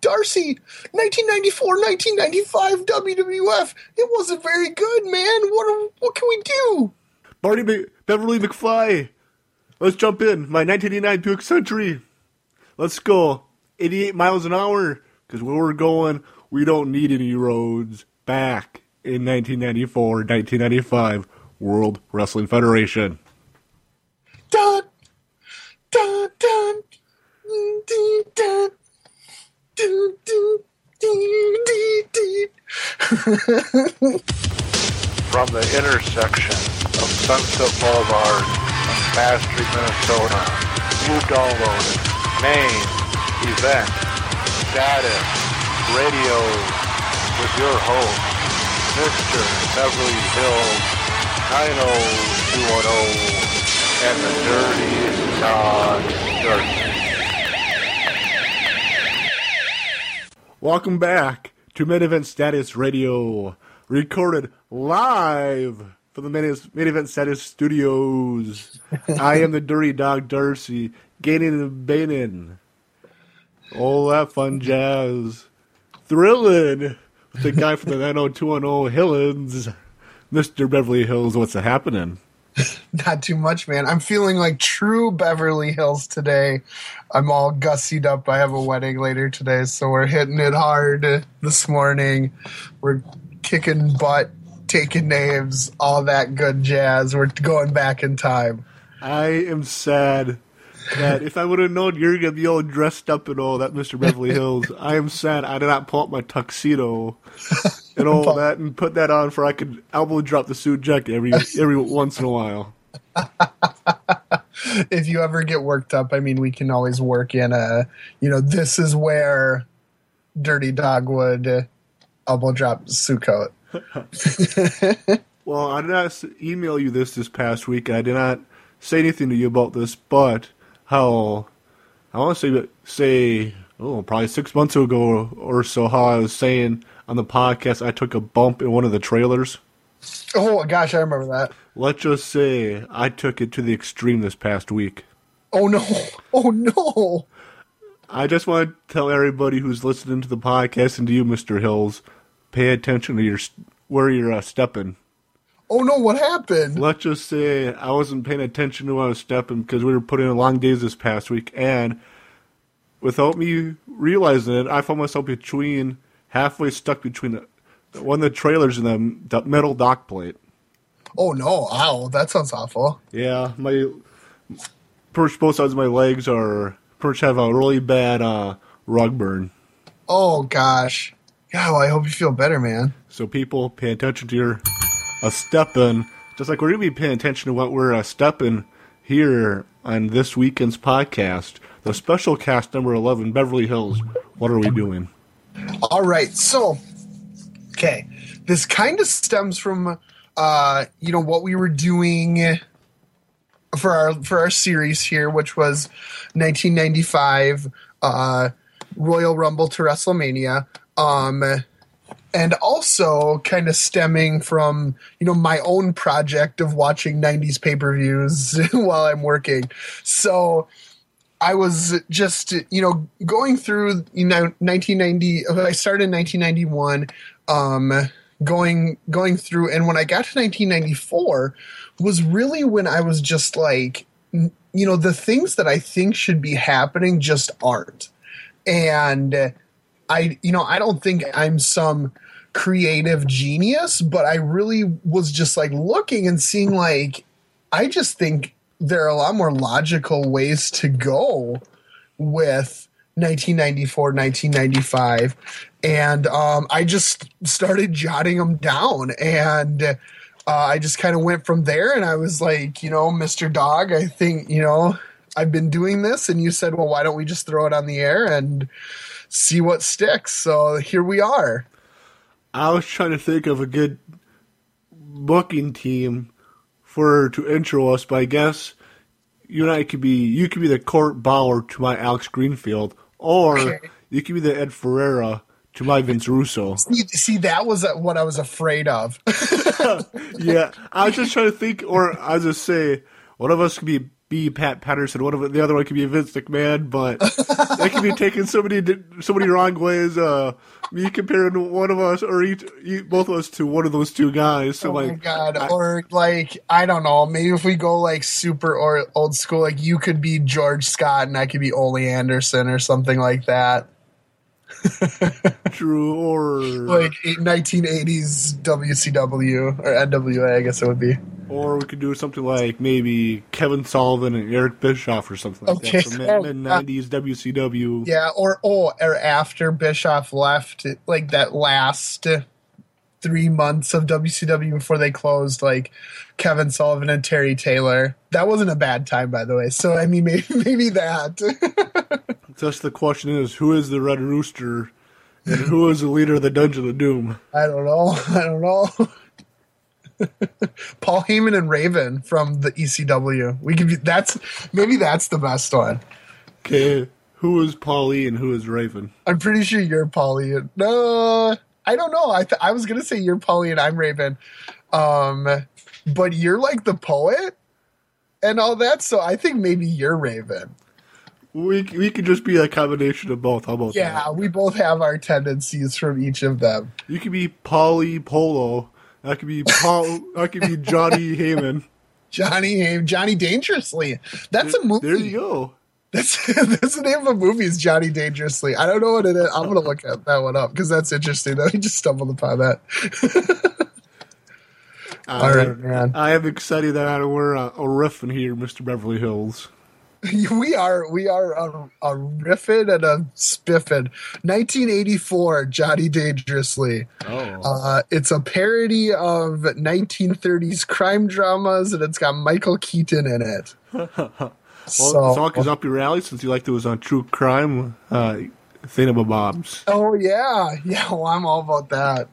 Darcy, 1994, 1995 WWF. It wasn't very good, man. What what can we do? Barney Be- Beverly McFly. Let's jump in. My 1989 Buick Century. Let's go. 88 miles an hour. Because where we're going, we don't need any roads. Back in 1994, 1995 World Wrestling Federation. from the intersection of Sunset Boulevard and Street, Minnesota. You downloaded main event status radio with your host, Mr. Beverly Hills 90210 and the Dirty Dog Dirty. Welcome back to Main Event Status Radio, recorded live from the Main Main Event Status Studios. I am the Dirty Dog Darcy, gaining and baiting. All that fun jazz. Thrilling with the guy from the 90210 Hillens, Mr. Beverly Hills. What's happening? Not too much, man. I'm feeling like true Beverly Hills today. I'm all gussied up. I have a wedding later today, so we're hitting it hard this morning. We're kicking butt, taking names, all that good jazz. We're going back in time. I am sad that if I would have known you're gonna be all dressed up and all that, Mr. Beverly Hills, I am sad I did not pull up my tuxedo and all that and put that on for I could elbow drop the suit jacket every every once in a while. If you ever get worked up, I mean, we can always work in a, you know, this is where Dirty Dog would uh, elbow drop suit coat. Well, I did not email you this this past week. I did not say anything to you about this, but how I want to say say oh probably six months ago or so how I was saying on the podcast I took a bump in one of the trailers. Oh gosh, I remember that. Let's just say I took it to the extreme this past week. Oh no! Oh no! I just want to tell everybody who's listening to the podcast and to you, Mister Hills, pay attention to your where you're uh, stepping. Oh no! What happened? Let's just say I wasn't paying attention to where I was stepping because we were putting in long days this past week, and without me realizing it, I found myself between halfway stuck between the, one of the trailers and the, metal dock plate. Oh no! Ow! That sounds awful. Yeah, my much both sides of my legs are much have a really bad uh, rug burn. Oh gosh. Yeah. Well, I hope you feel better, man. So people pay attention to your uh, stepping, just like we're gonna be paying attention to what we're uh, stepping here on this weekend's podcast, the special cast number eleven, Beverly Hills. What are we doing? All right. So, okay, this kind of stems from, uh, you know, what we were doing for our for our series here, which was 1995 uh, Royal Rumble to WrestleMania. Um, and also kind of stemming from you know my own project of watching 90s pay-per-views while i'm working. So i was just you know going through you know 1990 i started in 1991 um going going through and when i got to 1994 was really when i was just like you know the things that i think should be happening just aren't. And I, you know, I don't think I'm some creative genius, but I really was just like looking and seeing like, I just think there are a lot more logical ways to go with 1994, 1995. And um, I just started jotting them down and uh, I just kind of went from there. And I was like, you know, Mr. Dog, I think, you know, I've been doing this. And you said, well, why don't we just throw it on the air and see what sticks? So here we are. I was trying to think of a good booking team for to intro us, but I guess you and I could be you could be the Court Bauer to my Alex Greenfield, or Okay. you could be the Ed Ferrara to my Vince Russo. You- See, that was what I was afraid of. yeah, I was just trying to think, or I was just say one of us could be be Pat Patterson. One of the other one could be Vince McMahon, but that could be taken so many so many wrong ways. Uh, me comparing one of us or each, both of us to one of those two guys. So oh my like, god! I- or like I don't know. Maybe if we go like super or old school, like you could be George Scott and I could be Ole Anderson or something like that. true or Like eight- 1980s WCW or NWA, I guess it would be. or we could do something like maybe Kevin Sullivan and Eric Bischoff or something like Okay. that from Oh, mid nineties WCW. Yeah, or oh, or after Bischoff left, like that last three months of WCW before they closed, like Kevin Sullivan and Terry Taylor. That wasn't a bad time, by the way. So I mean, maybe maybe that. Just the question is, who is the Red Rooster, and who is the leader of the Dungeon of Doom? I don't know. I don't know. Paul Heyman and Raven from the ECW. We could be that's maybe that's the best one. Okay, who is Paulie and who is Raven? I'm pretty sure you're Polly. No, I don't know. I th- I was gonna say you're Polly and I'm Raven, um, but you're like the poet and all that. So I think maybe you're Raven. We we could just be a combination of both. How about Yeah, that? we both have our tendencies from each of them. You could be Paulie Polo. That could be Paul. that could be Johnny Heyman. Johnny Haim, Johnny Dangerously. That's a movie. There you go. That's that's the name of a movie is Johnny Dangerously. I don't know what it is. I'm gonna look at that one up because that's interesting. That I just stumbled upon that. All I- right, man. I am excited that we're uh, a riffing here, Mister Beverly Hills. We are we are a, a riffing and a spiffing. 1984, Johnny Dangerously. Oh, Uh, it's a parody of 1930s crime dramas, and it's got Michael Keaton in it. well, so, is up your alley since you like those on true crime uh, thingamabobs. oh yeah, yeah. Well, I'm all about that.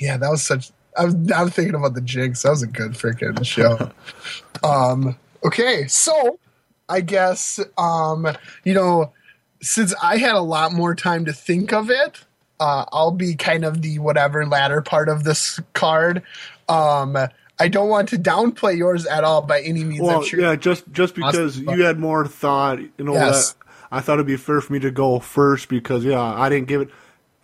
yeah, that was such. I was. I'm thinking about the Jinx. That was a good freaking show. um. Okay, so I guess um. You know, since I had a lot more time to think of it, uh, I'll be kind of the whatever latter part of this card. Um. I don't want to downplay yours at all by any means. Well, sure yeah, just just because Awesome. you had more thought, you know, Yes. that I thought it'd be fair for me to go first because yeah, I didn't give it,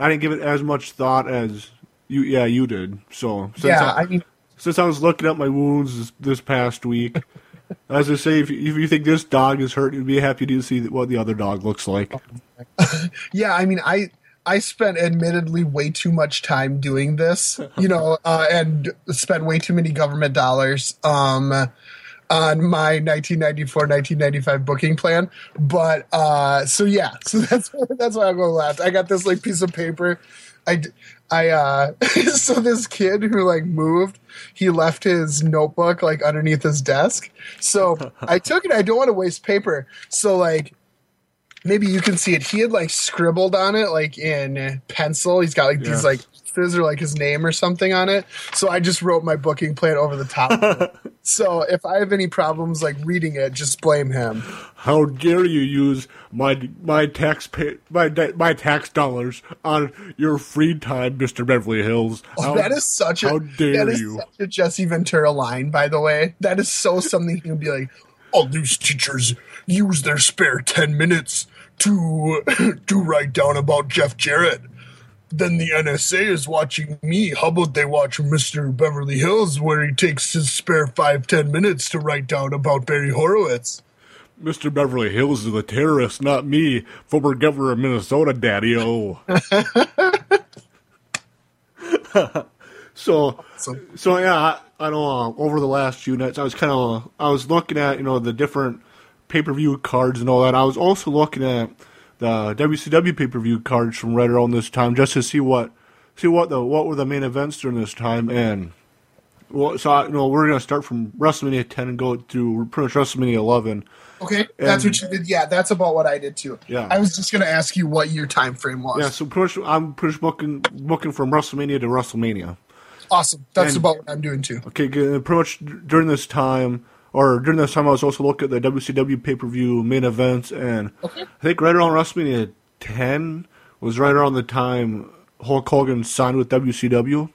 I didn't give it as much thought as you, yeah, you did. So since yeah, I, I mean, since I was looking up my wounds this, this past week, as I say, if you, if you think this dog is hurt, you'd be happy to see what the other dog looks like. yeah, I mean, I I spent admittedly way too much time doing this, you know, uh, and spent way too many government dollars um, on my 1994 1995 booking plan. But uh, so yeah, so that's that's why I'm going last. I got this like piece of paper. I I uh, so this kid who like moved, he left his notebook like underneath his desk. So I took it. I don't want to waste paper. So like maybe you can see it. He had like scribbled on it like in pencil. He's got like Yeah. these like or like his name or something on it. So I just wrote my booking plan over the top. of it. So if I have any problems like reading it, just blame him. How dare you use my my tax pay, my my tax dollars on your free time, Mister Beverly Hills? How- Oh, that is such a how dare that is you. such a Jesse Ventura line, by the way. That is so something he would be like, all these teachers use their spare ten minutes to to write down about Jeff Jarrett. Then the NSA is watching me. How about they watch Mr. Beverly Hills where he takes his spare five, ten minutes to write down about Barry Horowitz? Mr. Beverly Hills is the terrorist, not me, former governor of Minnesota, Daddy O. so, So so yeah, I, I know. Uh, over the last few nights, I was kind of, I was looking at you know the different pay per view cards and all that. I was also looking at the WCW pay per view cards from right around this time, just to see what, see what the what were the main events during this time and. Well, so I, you know we're gonna start from WrestleMania 10 and go through pretty much WrestleMania 11. Okay, that's what you did. Yeah, that's about what I did too. Yeah. I was just gonna ask you what your time frame was. Yeah, so pretty much, I'm pretty much booking, booking from WrestleMania to WrestleMania. Awesome. That's And- about what I'm doing too. Okay, good. pretty much during this time, or during this time, I was also looking at the WCW pay per view main events, and Okay. I think right around WrestleMania 10 was right around the time Hulk Hogan signed with WCW.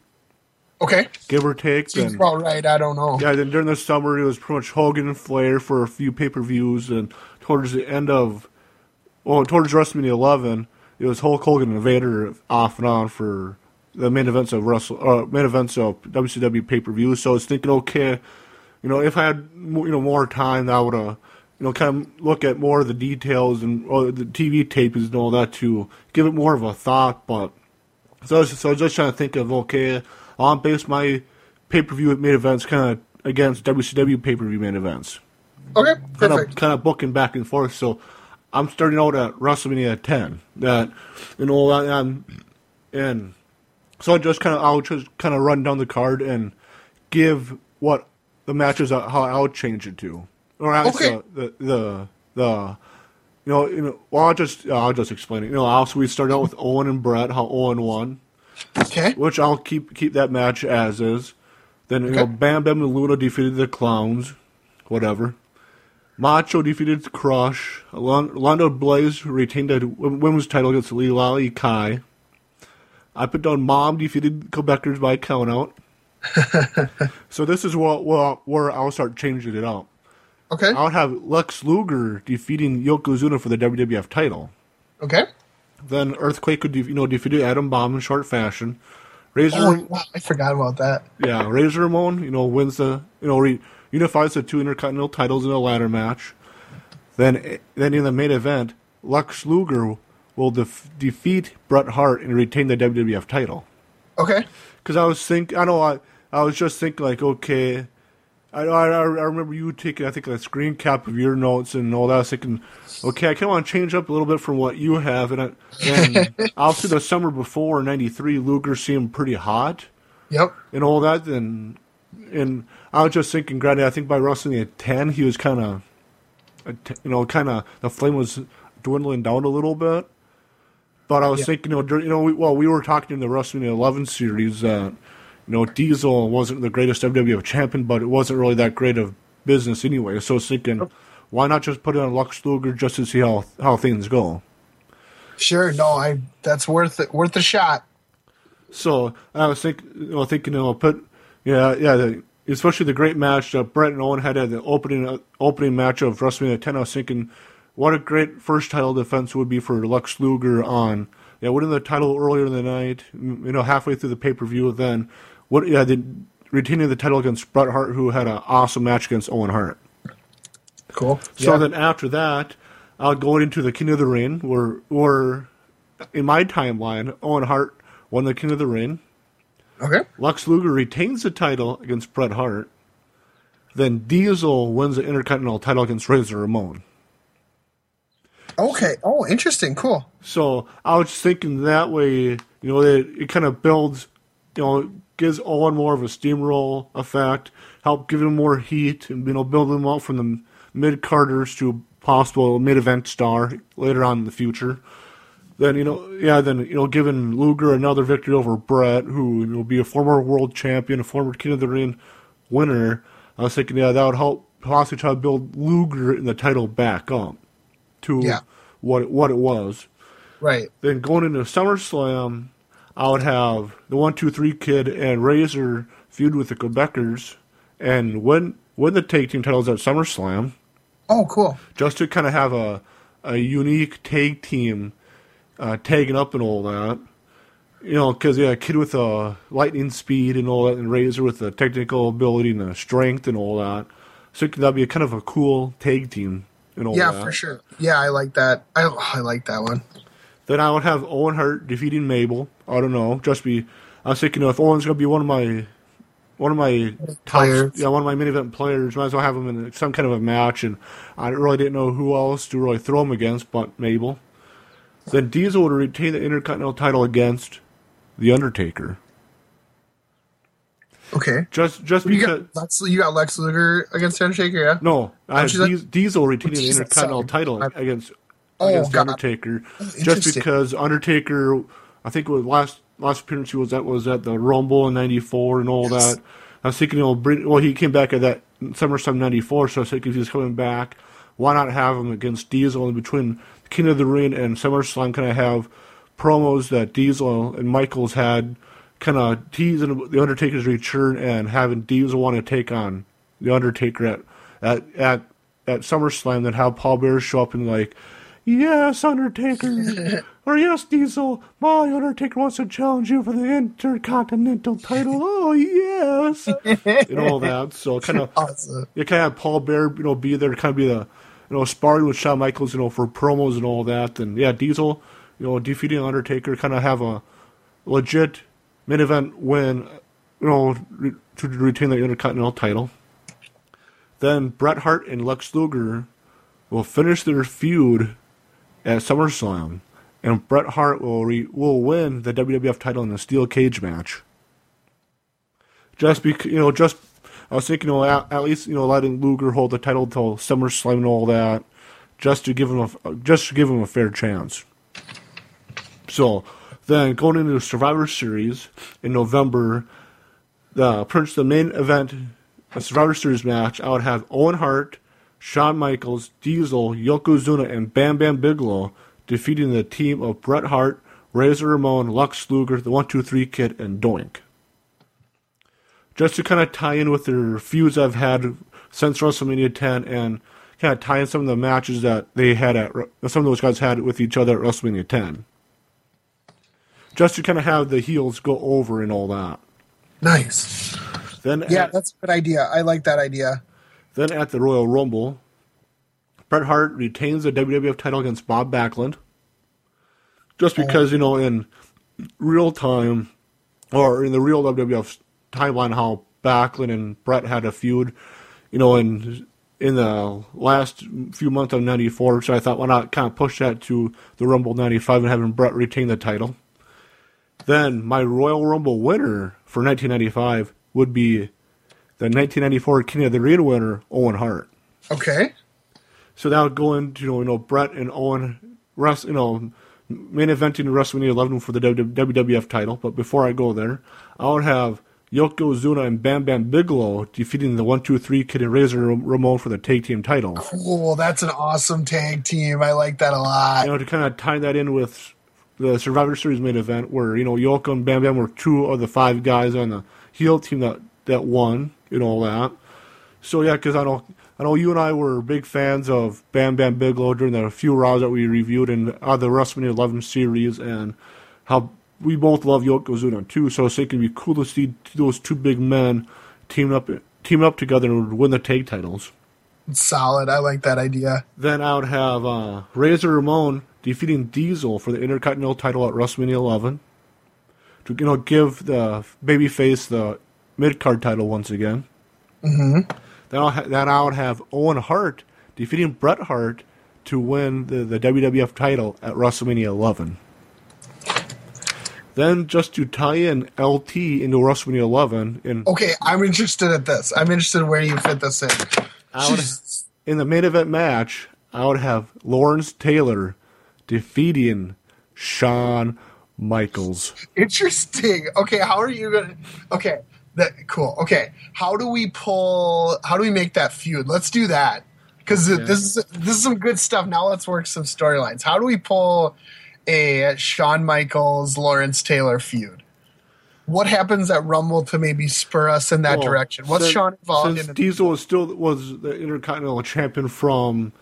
Okay. give or take. Seems Then about right. I don't know. yeah, then during the summer it was pretty much Hogan and Flair for a few pay per views, and towards the end of, well, towards WrestleMania 11, it was Hulk Hogan and Vader off and on for the main events of Wrestle, uh, main events of WCW pay per view. So I was thinking, okay, you know, if I had you know more time, I would uh, you know, kind of look at more of the details and or the TV tapings and all that to give it more of a thought. But so I was, so I was just trying to think of okay, I'll base my pay per view main events kind of against WCW pay per view main events, Okay. kind Perfect. of kind of booking back and forth. So I'm starting out at WrestleMania 10. That you know, and and so I just kind of I'll just kind of run down the card and give what the matches uh, how I would change it to, or at least Okay. the, the the the you know you know well I'll just I'll just explain it. You know, also we start out with Owen and Bret, how Owen won, Okay. which I'll keep keep that match as is. Then you know Okay. Bam Bam and Luna defeated the Clowns, whatever. Macho defeated Crush. Alundra Blayze retained the women's title against Leilani Kai. I put down Mom defeated Quebecers by countout. so this is what, what where I'll start changing it up. Okay. I'll have Lex Luger defeating Yokozuna for the WWF title. Okay. Then Earthquake would def- you know defeated Adam Bomb in short fashion. Razor Oh, wow, I forgot about that. Yeah, Razor Ramon, you know, wins the, you know, re, unifies the two intercontinental titles in a ladder match. Then, then in the main event, Lex Luger will def- defeat Bret Hart and retain the WWF title. Okay. Because I was think, I know, I, I was just thinking like, okay, I, I, I remember you taking, I think, a screen cap of your notes and all that. I was thinking, okay, I kind of want to change up a little bit from what you have. And, I, and obviously the summer before '93, Luger seemed pretty hot Yep. and all that. And and I was just thinking, granted, I think by WrestleMania 10, he was kind of, uh, you know, kind of the flame was dwindling down a little bit. But I was Yeah. thinking, you know, during, you know, we, well, we were talking in the WrestleMania 11 series that, you know, Diesel wasn't the greatest WWF champion, but it wasn't really that great of business anyway. So I was thinking, why not just put it on Lex Luger just to see how how things go? Sure. No, I. That's worth it. Worth a shot. So I was think, you know, thinking, you know, put, yeah, yeah, the, especially the great match that Bret and Owen had at the opening uh, opening match of WrestleMania 10. I was thinking, what a great first title defense would be for Lex Luger on, yeah, winning the title earlier in the night, you know, halfway through the pay per view. Then, what, yeah, then retaining the title against Bret Hart, who had an awesome match against Owen Hart. Cool. So Yeah. then after that, uh, I'll go into the King of the Ring, where, where in my timeline, Owen Hart won the King of the Ring. Okay. Lex Luger retains the title against Bret Hart. Then Diesel wins the Intercontinental title against Razor Ramon. Okay. Oh, interesting. Cool. So I was thinking that way, you know, it, it kind of builds, you know, gives Owen more of a steamroll effect, help give him more heat, and you know, build him up from the mid carders to a possible mid event star later on in the future. Then you know, yeah, then you know, giving Luger another victory over Bret, who will be a former world champion, a former King of the Ring winner. I was thinking, yeah, that would help possibly try to build Luger in the title back up to Yeah. what it, what it was. Right. Then going into SummerSlam, I would have the one, two, three kid and Razor feud with the Quebecers and win win the tag team titles at SummerSlam, Oh, cool. just to kind of have a a unique tag team uh, tagging up and all that. You know, because yeah, a kid with a lightning speed and all that, and Razor with the technical ability and the strength and all that. So that'd be a kind of a cool tag team and all that. Yeah, that. for sure. Yeah, I like that. I I like that one. Then I would have Owen Hart defeating Mabel. I don't know. Just be. I was thinking, if Owen's gonna be one of my, one of my top, yeah, one of my main event players, might as well have him in some kind of a match. And I really didn't know who else to really throw him against, but Mabel. Then Diesel would retain the Intercontinental title against the Undertaker. Okay. Just, just You because. got Lex, you got Lex Luger against Undertaker, yeah? No, I had she's like- Dies- Diesel retaining the Intercontinental title I- against Oh, against God. Undertaker, oh, just because Undertaker, I think was last last appearance he was at was at the Rumble in '94 and all Yes. that. I was thinking, know, Brit- well, he came back at that SummerSlam '94, so I was thinking if he's coming back, why not have him against Diesel in between King of the Ring and SummerSlam? Kind of have promos that Diesel and Michaels had, kind of teasing the Undertaker's return and having Diesel want to take on the Undertaker at at at, at SummerSlam, then have Paul Bearer show up and like, yes, Undertaker, or yes, Diesel, my Undertaker wants to challenge you for the Intercontinental title. Oh yes, and all that. So kind of Awesome. you kind of have Paul Bear, you know, be there to kind of be the, you know, sparring with Shawn Michaels, you know, for promos and all that. And yeah, Diesel, you know, defeating Undertaker, kind of have a legit main event win, you know, re- to retain the Intercontinental title. Then Bret Hart and Lex Luger will finish their feud at SummerSlam, and Bret Hart will re- will win the WWF title in a steel cage match. Just because you know, just I was thinking, you know, at, at least you know, letting Luger hold the title until SummerSlam and all that, just to give him a just to give him a fair chance. So then going into the Survivor Series in November, the pretty much the main event, a Survivor Series match, I would have Owen Hart, Shawn Michaels, Diesel, Yokozuna, and Bam Bam Bigelow defeating the team of Bret Hart, Razor Ramon, Lex Luger, the One Two Three Kid, and Doink. Just to kind of tie in with their feuds I've had since WrestleMania 10 and kind of tie in some of the matches that they had at some of those guys had with each other at WrestleMania 10 just to kind of have the heels go over and all that. Nice. Then Yeah, at, that's a good idea. I like that idea. Then at the Royal Rumble, Bret Hart retains the WWF title against Bob Backlund. Just oh. because you know in real time, or in the real WWF timeline, how Backlund and Bret had a feud, you know, in in the last few months of '94. So I thought, why not kind of push that to the Rumble '95 and having Bret retain the title. Then my Royal Rumble winner for 1995 would be the 1994 King of the Ring winner, Owen Hart. Okay. So that would go into you know, you know Bret and Owen, rest, you know, main eventing the WrestleMania 11 for the WWF title. But before I go there, I would have Yokozuna and Bam Bam Bigelow defeating the One Two Three Kid and Razor Ramon for the tag team title. Cool. That's an awesome tag team. I like that a lot. You know, to kind of tie that in with the Survivor Series main event, where you know Yoko and Bam Bam were two of the five guys on the heel team that that won, and all that. So yeah, because I know I know you and I were big fans of Bam Bam Bigelow during the few rounds that we reviewed in uh, the WrestleMania 11 series, and how we both love Yokozuna too. So it's going to be cool to see those two big men team up team up together and win the tag titles. Solid. I like that idea. Then I would have uh, Razor Ramon defeating Diesel for the Intercontinental title at WrestleMania 11 to you know give the babyface the mid card title once again. Mm-hmm. Then I'll ha- then I would have Owen Hart defeating Bret Hart to win the, the WWF title at WrestleMania 11. Then just to tie in LT into WrestleMania 11 in Okay, I'm interested at this. I'm interested in where you fit this in. I would, in the main event match, I would have Lawrence Taylor defeating Shawn Michaels. Interesting. Okay, how are you gonna? Okay, that cool. Okay, how do we pull? How do we make that feud? Let's do that because this is this is some good stuff. Now let's work some storylines. How do we pull a Shawn Michaels Lawrence Taylor feud? What happens at Rumble to maybe spur us in that Well, direction? What's since- Shawn involved in? Diesel was still was the Intercontinental Champion from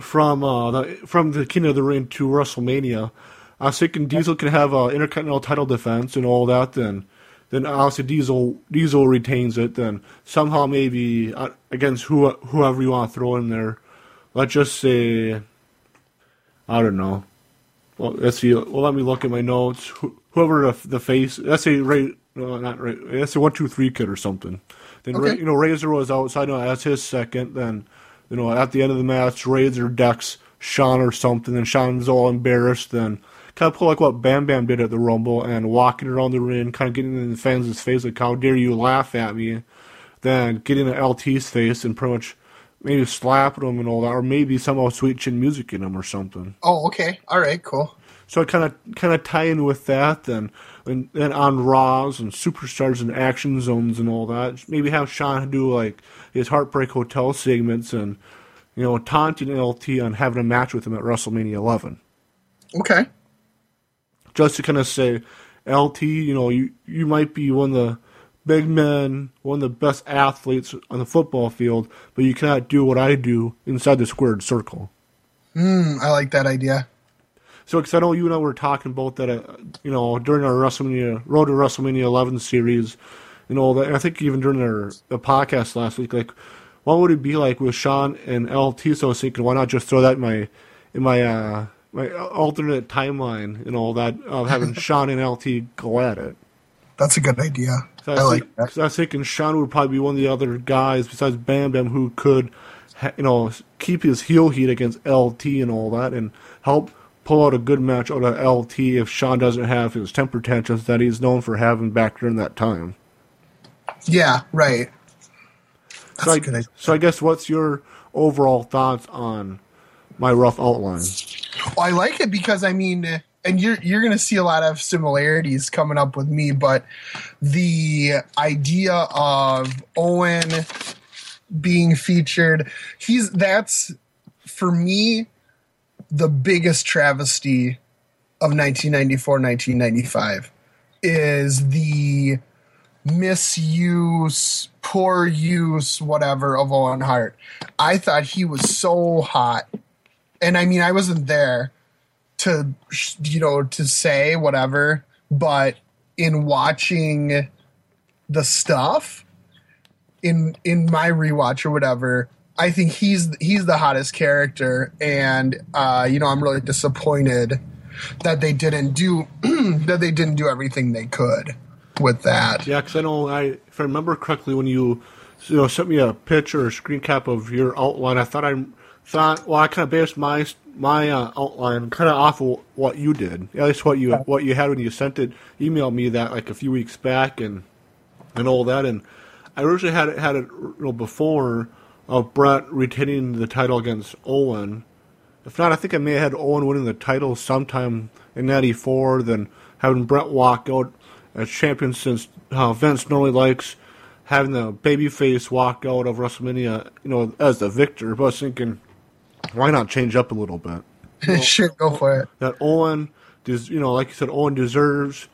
from uh, the from the King of the Ring to WrestleMania. I was thinking Diesel can have a Intercontinental title defense and all that. Then then obviously Diesel Diesel retains it. Then somehow maybe uh, against who whoever you want to throw in there. Let's just say I don't know. Well, let's see. Well, let me look at my notes. Whoever the, the face, let's say Ray, no, not Ray. Let's say one, two, three kid or something. Then Okay. you know Razor was outside. No, that's his second. Then you know at the end of the match, Razor decks Shawn or something. Then Shawn's all embarrassed. Then kind of pull like what Bam Bam did at the Rumble and walking around the ring, kind of getting in the fans' face like, "How dare you laugh at me?" Then getting in LT's face and pretty much maybe slapping him and all that, or maybe somehow sweet chin music in him or something. oh, okay. All right. Cool. So I kind of kind of tie in with that, then and then on Raws and Superstars and Action Zones and all that. Maybe have Shawn do like his Heartbreak Hotel segments and you know taunting LT on having a match with him at WrestleMania 11, Okay. Just to kind of say LT, you know, you you might be one of the big men, one of the best athletes on the football field, but you cannot do what I do inside the squared circle. Mm, I like that idea. So, because I know you and I were talking about that, uh, you know, during our WrestleMania Road to WrestleMania 11 series, you know, that, I think even during our the podcast last week, like, what would it be like with Shawn and LT? So I was thinking, why not just throw that in my in my uh, my uh, alternate timeline, and all that of having Shawn and LT go at it. That's a good idea. So I, I, like think- that. 'cause I was thinking Shawn would probably be one of the other guys besides Bam Bam who could, you know, keep his heel heat against LT and all that, and help pull out a good match out of LT if Shawn doesn't have his temper tantrums that he's known for having back during that time. Yeah, right. That's So a I, good idea. so I guess what's your overall thoughts on my rough outline? Well, I like it because I mean, and you're you're going to see a lot of similarities coming up with me, but the idea of Owen being featured, he's that's for me the biggest travesty of 1994 1995 is the misuse, poor use, whatever of Owen Hart. I thought he was so hot and I mean, I wasn't there to, you know, to say whatever, but in watching the stuff in in my rewatch or whatever, I think he's he's the hottest character, and uh, you know, I'm really disappointed that they didn't do that they didn't do everything they could with that. Yeah, because I know I, if I remember correctly, when you, you know, sent me a picture or a screen cap of your outline, I thought I thought, well, I kind of based my my uh, outline kind of off of what you did, at least what you what you had when you sent it, emailed me that like a few weeks back, and and all that, and I originally had it had it you know before of Bret retaining the title against Owen. If not, I think I may have had Owen winning the title sometime in '94. Then having Bret walk out as champion, since uh, Vince normally likes having the babyface walk out of WrestleMania, you know, as the victor. But I was thinking, why not change up a little bit? sure, go for it. that Owen, des- you know, like you said, Owen deserves,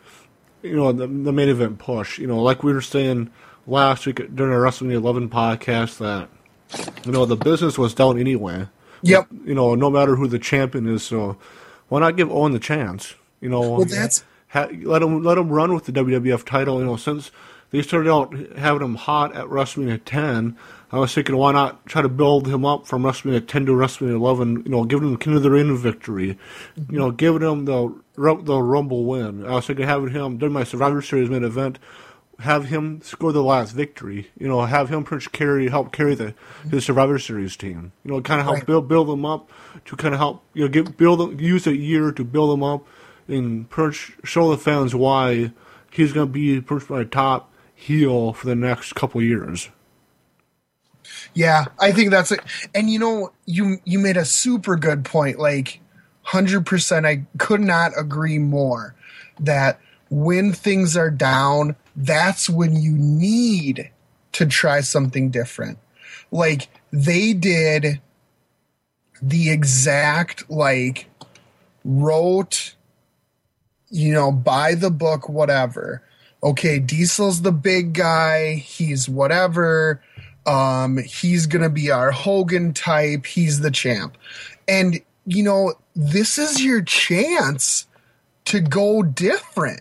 you know, the, the main event push. You know, like we were saying last week during our WrestleMania 11 podcast that, you know, the business was down anyway. Yep. You know, no matter who the champion is, so why not give Owen the chance? You know, Well, that's- ha- let him let him run with the WWF title. You know, since they started out having him hot at WrestleMania 10, I was thinking, why not try to build him up from WrestleMania 10 to WrestleMania 11? You know, giving him King of the Ring victory. You know, giving him the the Rumble win. I was thinking having him during my Survivor Series main event. Have him score the last victory. You know, have him much carry, help carry the his Survivor Series team. You know, kind of help Right. build build them up to kind of help you know give build them, use a year to build them up and much show the fans why he's going to be much my top heel for the next couple years. Yeah, I think that's it. And you know, you you made a super good point. Like, hundred percent, I could not agree more. That when things are down, that's when you need to try something different. Like they did the exact like wrote you know, by the book, whatever. Okay, Diesel's the big guy. He's whatever. Um, he's gonna be our Hogan type. He's the champ. And, you know, this is your chance to go different.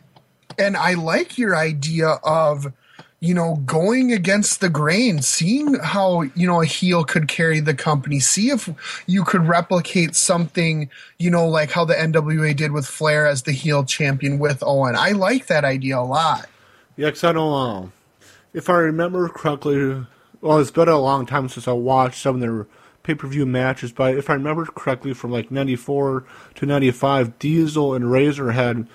And I like your idea of, you know, going against the grain, seeing how, you know, a heel could carry the company, see if you could replicate something, you know, like how the NWA did with Flair as the heel champion with Owen. I like that idea a lot. Yeah, 'cause I don't know. If I remember correctly, well, it's been a long time since I watched some of their pay per view matches, but if I remember correctly, from like 94 to 95, Diesel and Razor had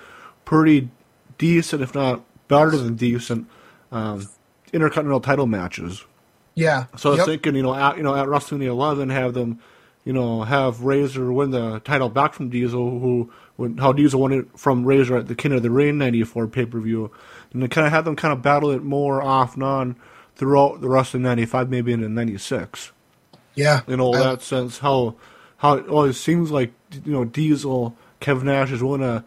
pretty decent, if not better than decent, um, intercontinental title matches. Yeah. So I was Yep. thinking, you know, at you know at WrestleMania 11, have them, you know, have Razor win the title back from Diesel, who when, how Diesel won it from Razor at the King of the Ring '94 pay per view, and then kind of have them kind of battle it more off and on throughout the rest of '95, maybe into '96. yeah. In all I- that sense, how how it always seems like you know Diesel, Kevin Nash is willing to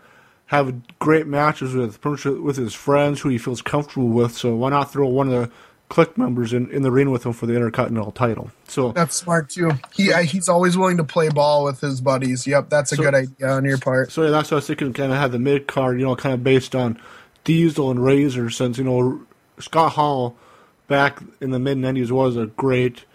have great matches with with his friends who he feels comfortable with. So why not throw one of the Kliq members in, in the ring with him for the Intercontinental title? So That's smart too. He uh, he's always willing to play ball with his buddies. Yep, that's a So- good idea on your part. So yeah, that's what I was thinking. Kind of have the mid card, you know, kind of based on Diesel and Razor, since you know Scott Hall back in the mid '90s was a great,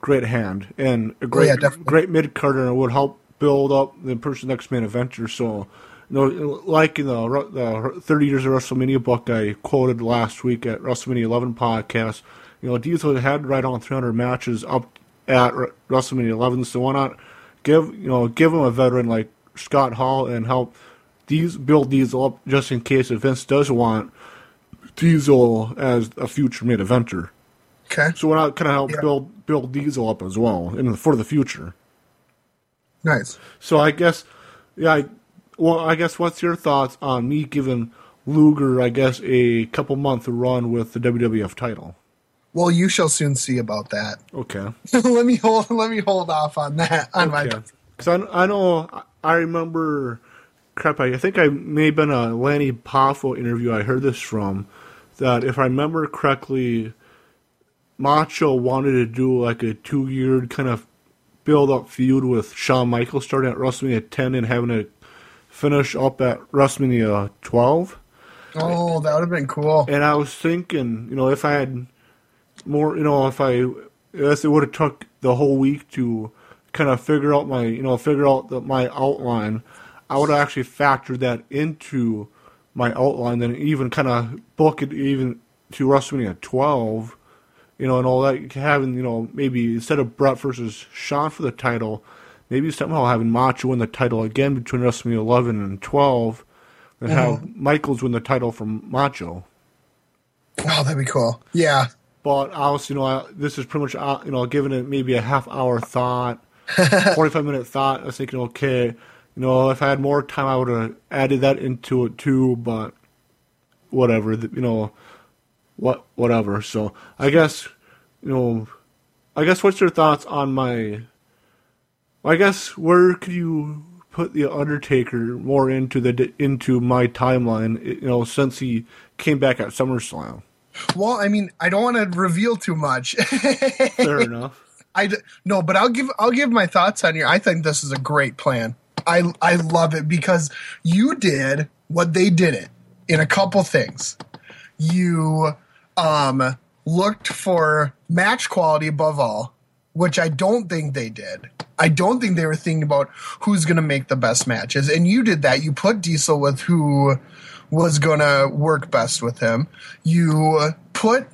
great hand and a great, Oh, yeah, great mid carder, and would help build up the person next main eventer. So, you know, like in the, the 30 years of WrestleMania book I quoted last week at WrestleMania 11 podcast, you know, Diesel had right on 300 matches up at WrestleMania 11. So why not give you know give him a veteran like Scott Hall and help these build Diesel up just in case if Vince does want Diesel as a future main eventer. Okay, So why not kind of help Yeah. build build Diesel up as well in the, for the future. nice. So I guess, yeah. I, well, I guess what's your thoughts on me giving Luger, I guess, a couple month run with the WWF title? Well, you shall soon see about that. Okay. let me hold. Let me hold off on that. On my Okay. Because I, I know I remember, crap. I, I think I may have been a Lanny Poffo interview. I heard this from that if I remember correctly, Macho wanted to do like a two year kind of build up feud with Shawn Michaels starting at WrestleMania 10 and having it finish up at WrestleMania 12. Oh, that would have been cool. And I was thinking, you know, if I had more, you know, if I, if it would have took the whole week to kind of figure out my, you know, figure out the, my outline, I would have actually factored that into my outline, then even kind of book it even to WrestleMania 12, you know, and all that, having, you know, maybe instead of Bret versus Shawn for the title, maybe somehow having Macho win the title again between WrestleMania 11 and 12, and have Michaels win the title from Macho. Wow, that'd be cool. Yeah. But obviously, you know, I, this is pretty much, uh, you know, giving it maybe a half hour thought, 45 minute thought. I was thinking, okay, you know, if I had more time, I would have added that into it too, but whatever, you know, what, whatever. So I guess, you know, I guess what's your thoughts on my, I guess where could you put the Undertaker more into the, into my timeline, you know, since he came back at SummerSlam? Well, I mean, I don't want to reveal too much. Fair enough. I d- no, but I'll give I'll give my thoughts on your. I think this is a great plan. I I love it because you did what they didn't in a couple things. You um looked for match quality above all, which I don't think they did. I don't think they were thinking about who's going to make the best matches, and you did that. You put Diesel with who was going to work best with him. You put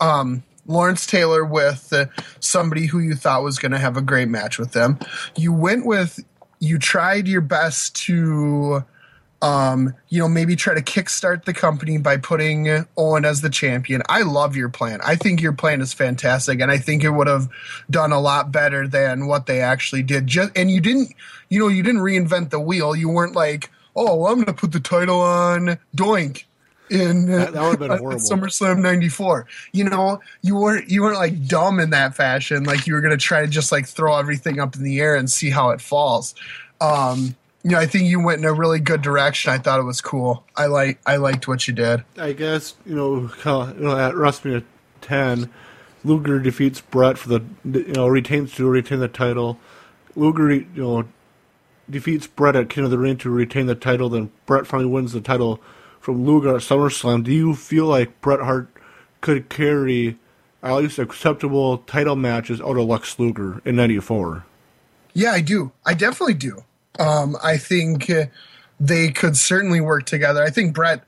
um, Lawrence Taylor with somebody who you thought was going to have a great match with them. You went with, you tried your best to, um, you know, maybe try to kickstart the company by putting Owen as the champion. I love your plan. I think your plan is fantastic, and I think it would have done a lot better than what they actually did. Just and you didn't, you know, you didn't reinvent the wheel. You weren't like, oh, well, I'm going to put the title on Doink in uh, That- that would've been horrible. SummerSlam '94. You know, you weren't you weren't like dumb in that fashion. Like you were going to try to just like throw everything up in the air and see how it falls. Um, you know, I think you went in a really good direction. I thought it was cool. I like I liked what you did. I guess you know, uh, you know, at WrestleMania 10, Luger defeats Bret for the you know retains to retain the title. Luger you know defeats Bret at King of the Ring to retain the title. Then Bret finally wins the title from Luger at SummerSlam. Do you feel like Bret Hart could carry at least acceptable title matches out of Lex Luger in '94? Yeah, I do. I definitely do. Um, I think uh, they could certainly work together. I think Bret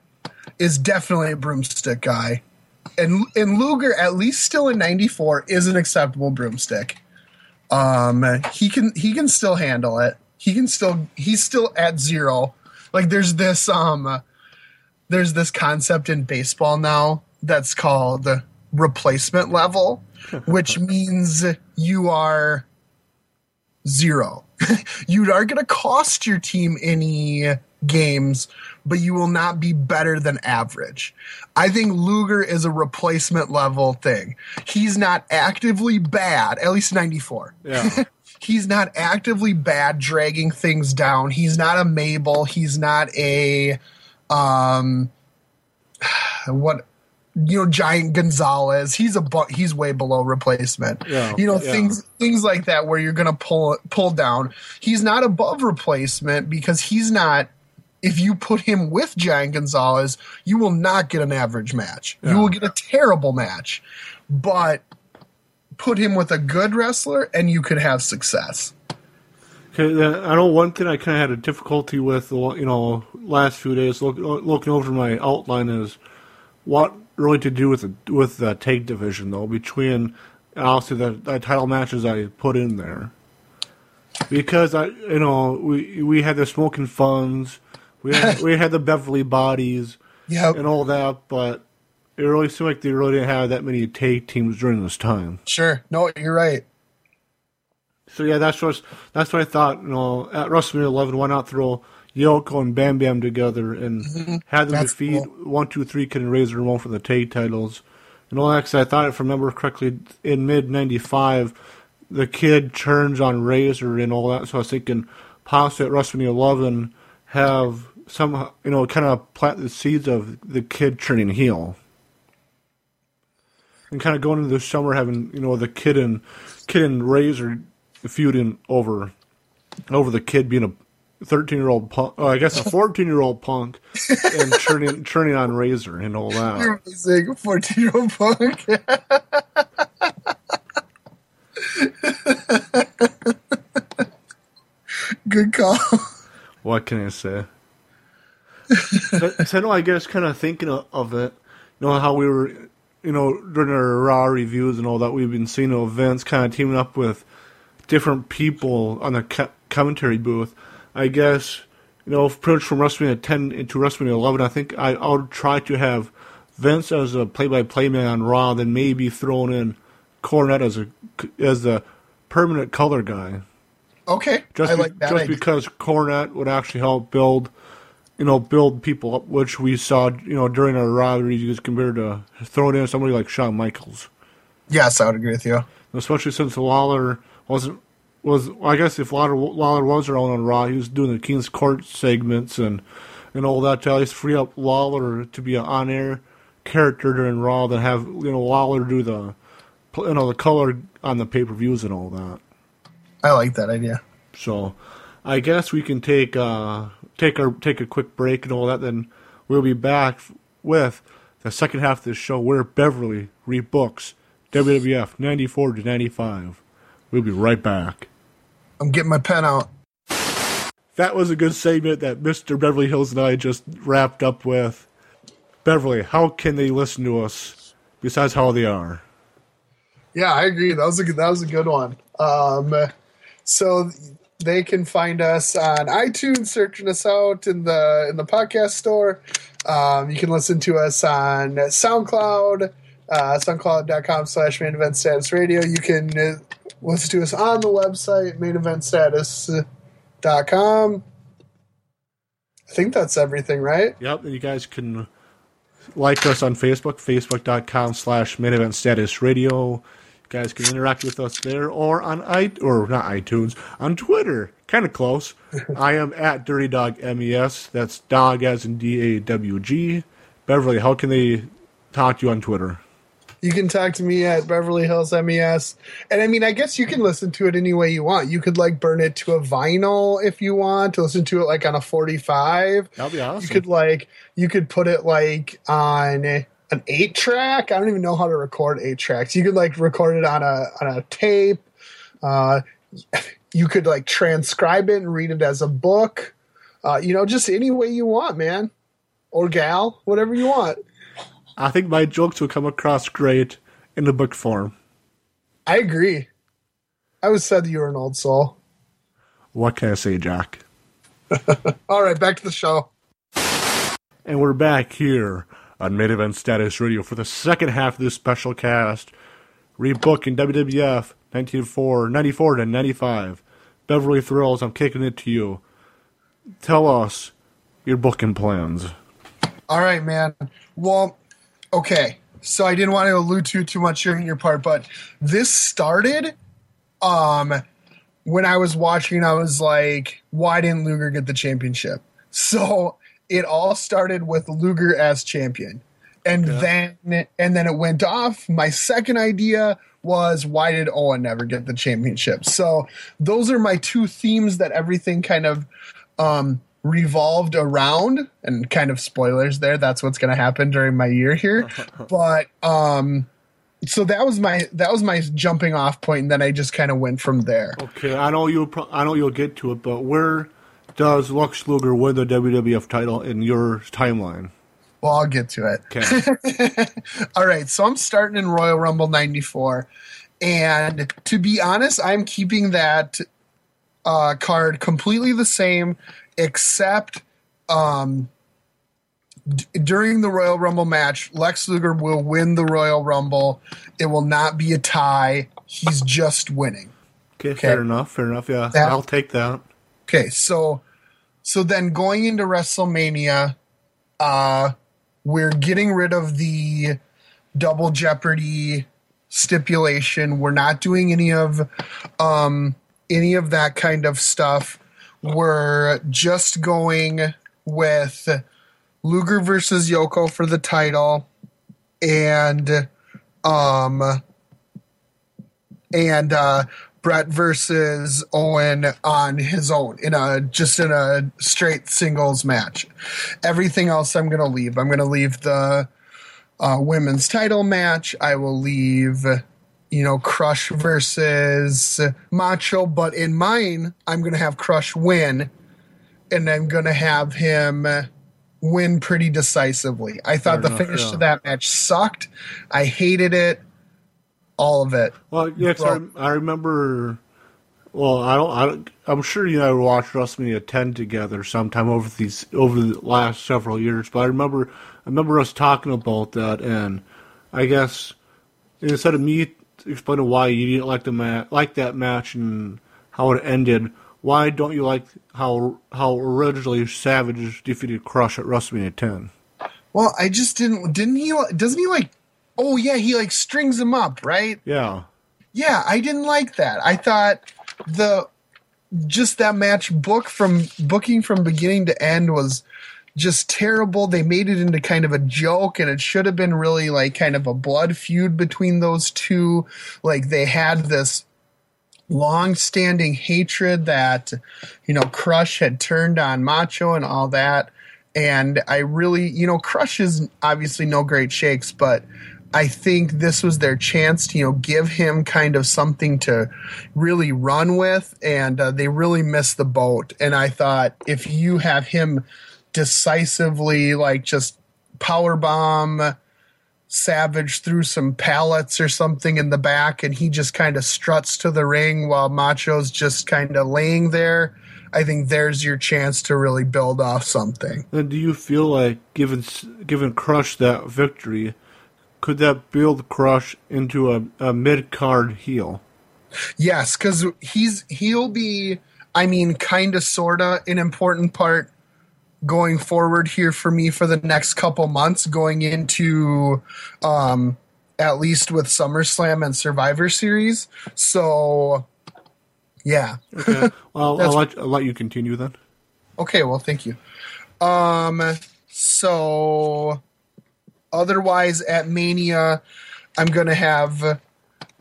is definitely a broomstick guy, and and Luger, at least still in '94, is an acceptable broomstick. Um, he can he can still handle it. He can still he's still at zero. Like there's this um, there's this concept in baseball now that's called replacement level, which means you are zero. you are going to cost your team any games, but you will not be better than average. I think Luger is a replacement level thing. He's not actively bad, at least 94. Yeah. he's not actively bad dragging things down. He's not a Mabel. He's not a um what you know giant Gonzalez. He's a bu- he's way below replacement. Yeah, you know yeah. things things like that where you're gonna pull pull down. He's not above replacement because he's not. If you put him with Giant Gonzalez, you will not get an average match. You will get a terrible match. But put him with a good wrestler, and you could have success. Okay, I know one thing I kind of had a difficulty with, you know, last few days look, looking over my outline is what really to do with the with the tag division though between obviously the, the title matches I put in there because I you know we we had the smoking Gunns we had, we had the Heavenly bodies Yep. and all that but it really seemed like they really didn't have that many tag teams during this time. Sure. No, you're right. So yeah, that's what that's what I thought. You know, at WrestleMania 11, why not throw Yoko and Bam Bam together and mm-hmm. had them That's defeat cool. one, two, three, Kid and Razor Ramon for the tag titles. And all that, 'cause I thought, if I remember correctly, in mid '95, the Kid turns on Razor and all that. So I was thinking, possibly at WrestleMania 11, have some, you know, kind of plant the seeds of the Kid turning heel. And kind of going into the summer having, you know, the Kid and Kid and Razor feuding over over the kid being a 13 year old punk, oh, I guess a 14 year old punk, and turning turning on Razor and all that. You're amazing. 14 year old punk. Good call. What can I say? so, I know, I guess, kind of thinking of, of it, you know, how we were, you know, during our Raw reviews and all that, we've been seeing events kind of teaming up with different people on the co- commentary booth. I guess, you know, pretty much from WrestleMania 10 into WrestleMania 11, I think I, I would try to have Vince as a play-by-play man on Raw, then maybe thrown in Cornette as a as a permanent color guy. Okay. Just, I be- like that. just idea. because Cornette would actually help build, you know, build people up, which we saw, you know, during our Raw reviews compared to throwing in somebody like Shawn Michaels, yes, I would agree with you. especially since Lawler wasn't was. I guess if Lawler Lawler was around on Raw, he was doing the King's Court segments and and all that to at least free up Lawler to be an on air character during Raw, than have you know Lawler do the you know the color on the pay per views and all that. I like that idea. So, I guess we can take uh, take our take a quick break and all that. Then we'll be back with the second half of this show where Beverly rebooks WWF ninety four to ninety five. We'll be right back. I'm getting my pen out. That was a good segment that Mr. Beverly Hills and I just wrapped up with. Beverly, how can they listen to us besides how they are? Yeah, I agree. That was a good, that was a good one. Um, so they can find us on iTunes, searching us out in the in the podcast store. Um, you can listen to us on SoundCloud, uh, SoundCloud.com slash Main Event Status Radio. You can uh, listen to us on the website MainEventStatus.com. I think that's everything, right? Yep, and you guys can like us on Facebook, facebook.com slash main event status radio. You guys can interact with us there or on i or not iTunes, on Twitter. Kind of close. I am at Dirty Dog MES. That's dog as in D A W G. Beverly, how can they talk to you on Twitter? You can talk to me at Beverly Hills MES. And I mean, I guess you can listen to it any way you want. You could like burn it to a vinyl if you want to listen to it like on a 45. That'll be awesome. You could like, you could put it like on an eight track. I don't even know how to record eight tracks. You could like record it on a, on a tape. Uh, you could like transcribe it and read it as a book. Uh, you know, just any way you want, man. Or gal, whatever you want. I think my jokes will come across great in the book form. I agree. I was said that you were an old soul. What can I say, Jack? All right, back to the show. And we're back here on Main Event Status Radio for the second half of this special cast. Rebooking WWF 1994, 94 to 95. Beverly Thrills, I'm kicking it to you. Tell us your booking plans. All right, man. Well, okay. So I didn't want to allude to too much during your part, but this started um when I was watching, I was like, why didn't Luger get the championship? So it all started with Luger as champion. And then and then it went off. My second idea was why did Owen never get the championship? So those are my two themes that everything kind of um revolved around and kind of spoilers there that's what's going to happen during my year here but um so that was my that was my jumping off point and then i just kind of went from there Okay, I know you. Pro- I know you'll get to it, but where does Lex Luger win the WWF title in your timeline? well i'll get to it Okay. all right so i'm starting in royal rumble 94 and to be honest i'm keeping that uh, card completely the same except um, d- during the royal rumble match lex luger will win the royal rumble it will not be a tie he's just winning Okay, fair enough. Fair enough. Yeah, That- I'll take that. Okay, so so then going into WrestleMania, uh we're getting rid of the double jeopardy stipulation. We're not doing any of um any of that kind of stuff. We're just going with Luger versus Yoko for the title and um and uh Bret versus Owen on his own in a just in a straight singles match. Everything else I'm gonna leave. I'm gonna leave the uh, women's title match. I will leave, you know, Crush versus Macho, but in mine, I'm gonna have Crush win, and I'm gonna have him win pretty decisively. I thought Fair the enough, finish yeah. to that match sucked. I hated it. All of it. Well, yeah, 'cause Well- I, I remember. Well, I don't, I don't. I'm sure you and I watched WrestleMania 10 together sometime over these over the last several years. But I remember, I remember us talking about that, and I guess instead of me explaining why you didn't like the ma- like that match and how it ended, why don't you like how how originally Savage defeated Crush at WrestleMania 10? Well, I just didn't. Didn't he? Doesn't he like? Oh yeah, he like strings him up, right? Yeah, Yeah, I didn't like that. I thought the just that match book from booking from beginning to end was just terrible. They made it into kind of a joke, and it should have been really like kind of a blood feud between those two. Like they had this long-standing hatred that you know Crush had turned on Macho and all that. And I really, you know, Crush is obviously no great shakes, but I think this was their chance to, you know, give him kind of something to really run with, and uh, they really missed the boat. And I thought if you have him decisively, like just power bomb Savage through some pallets or something in the back, and he just kind of struts to the ring while Macho's just kind of laying there. I think there's your chance to really build off something. Then do you feel like given given Crush that victory, could that build Crush into a, a mid card heel? Yes, because he's he'll be, I mean, kind of, sorta, an important part going forward here for me for the next couple months, going into um, at least with SummerSlam and Survivor Series. So, yeah. Okay. Well, I'll let, I'll let you continue then. Okay, well, thank you. Um, so otherwise at Mania, I'm gonna have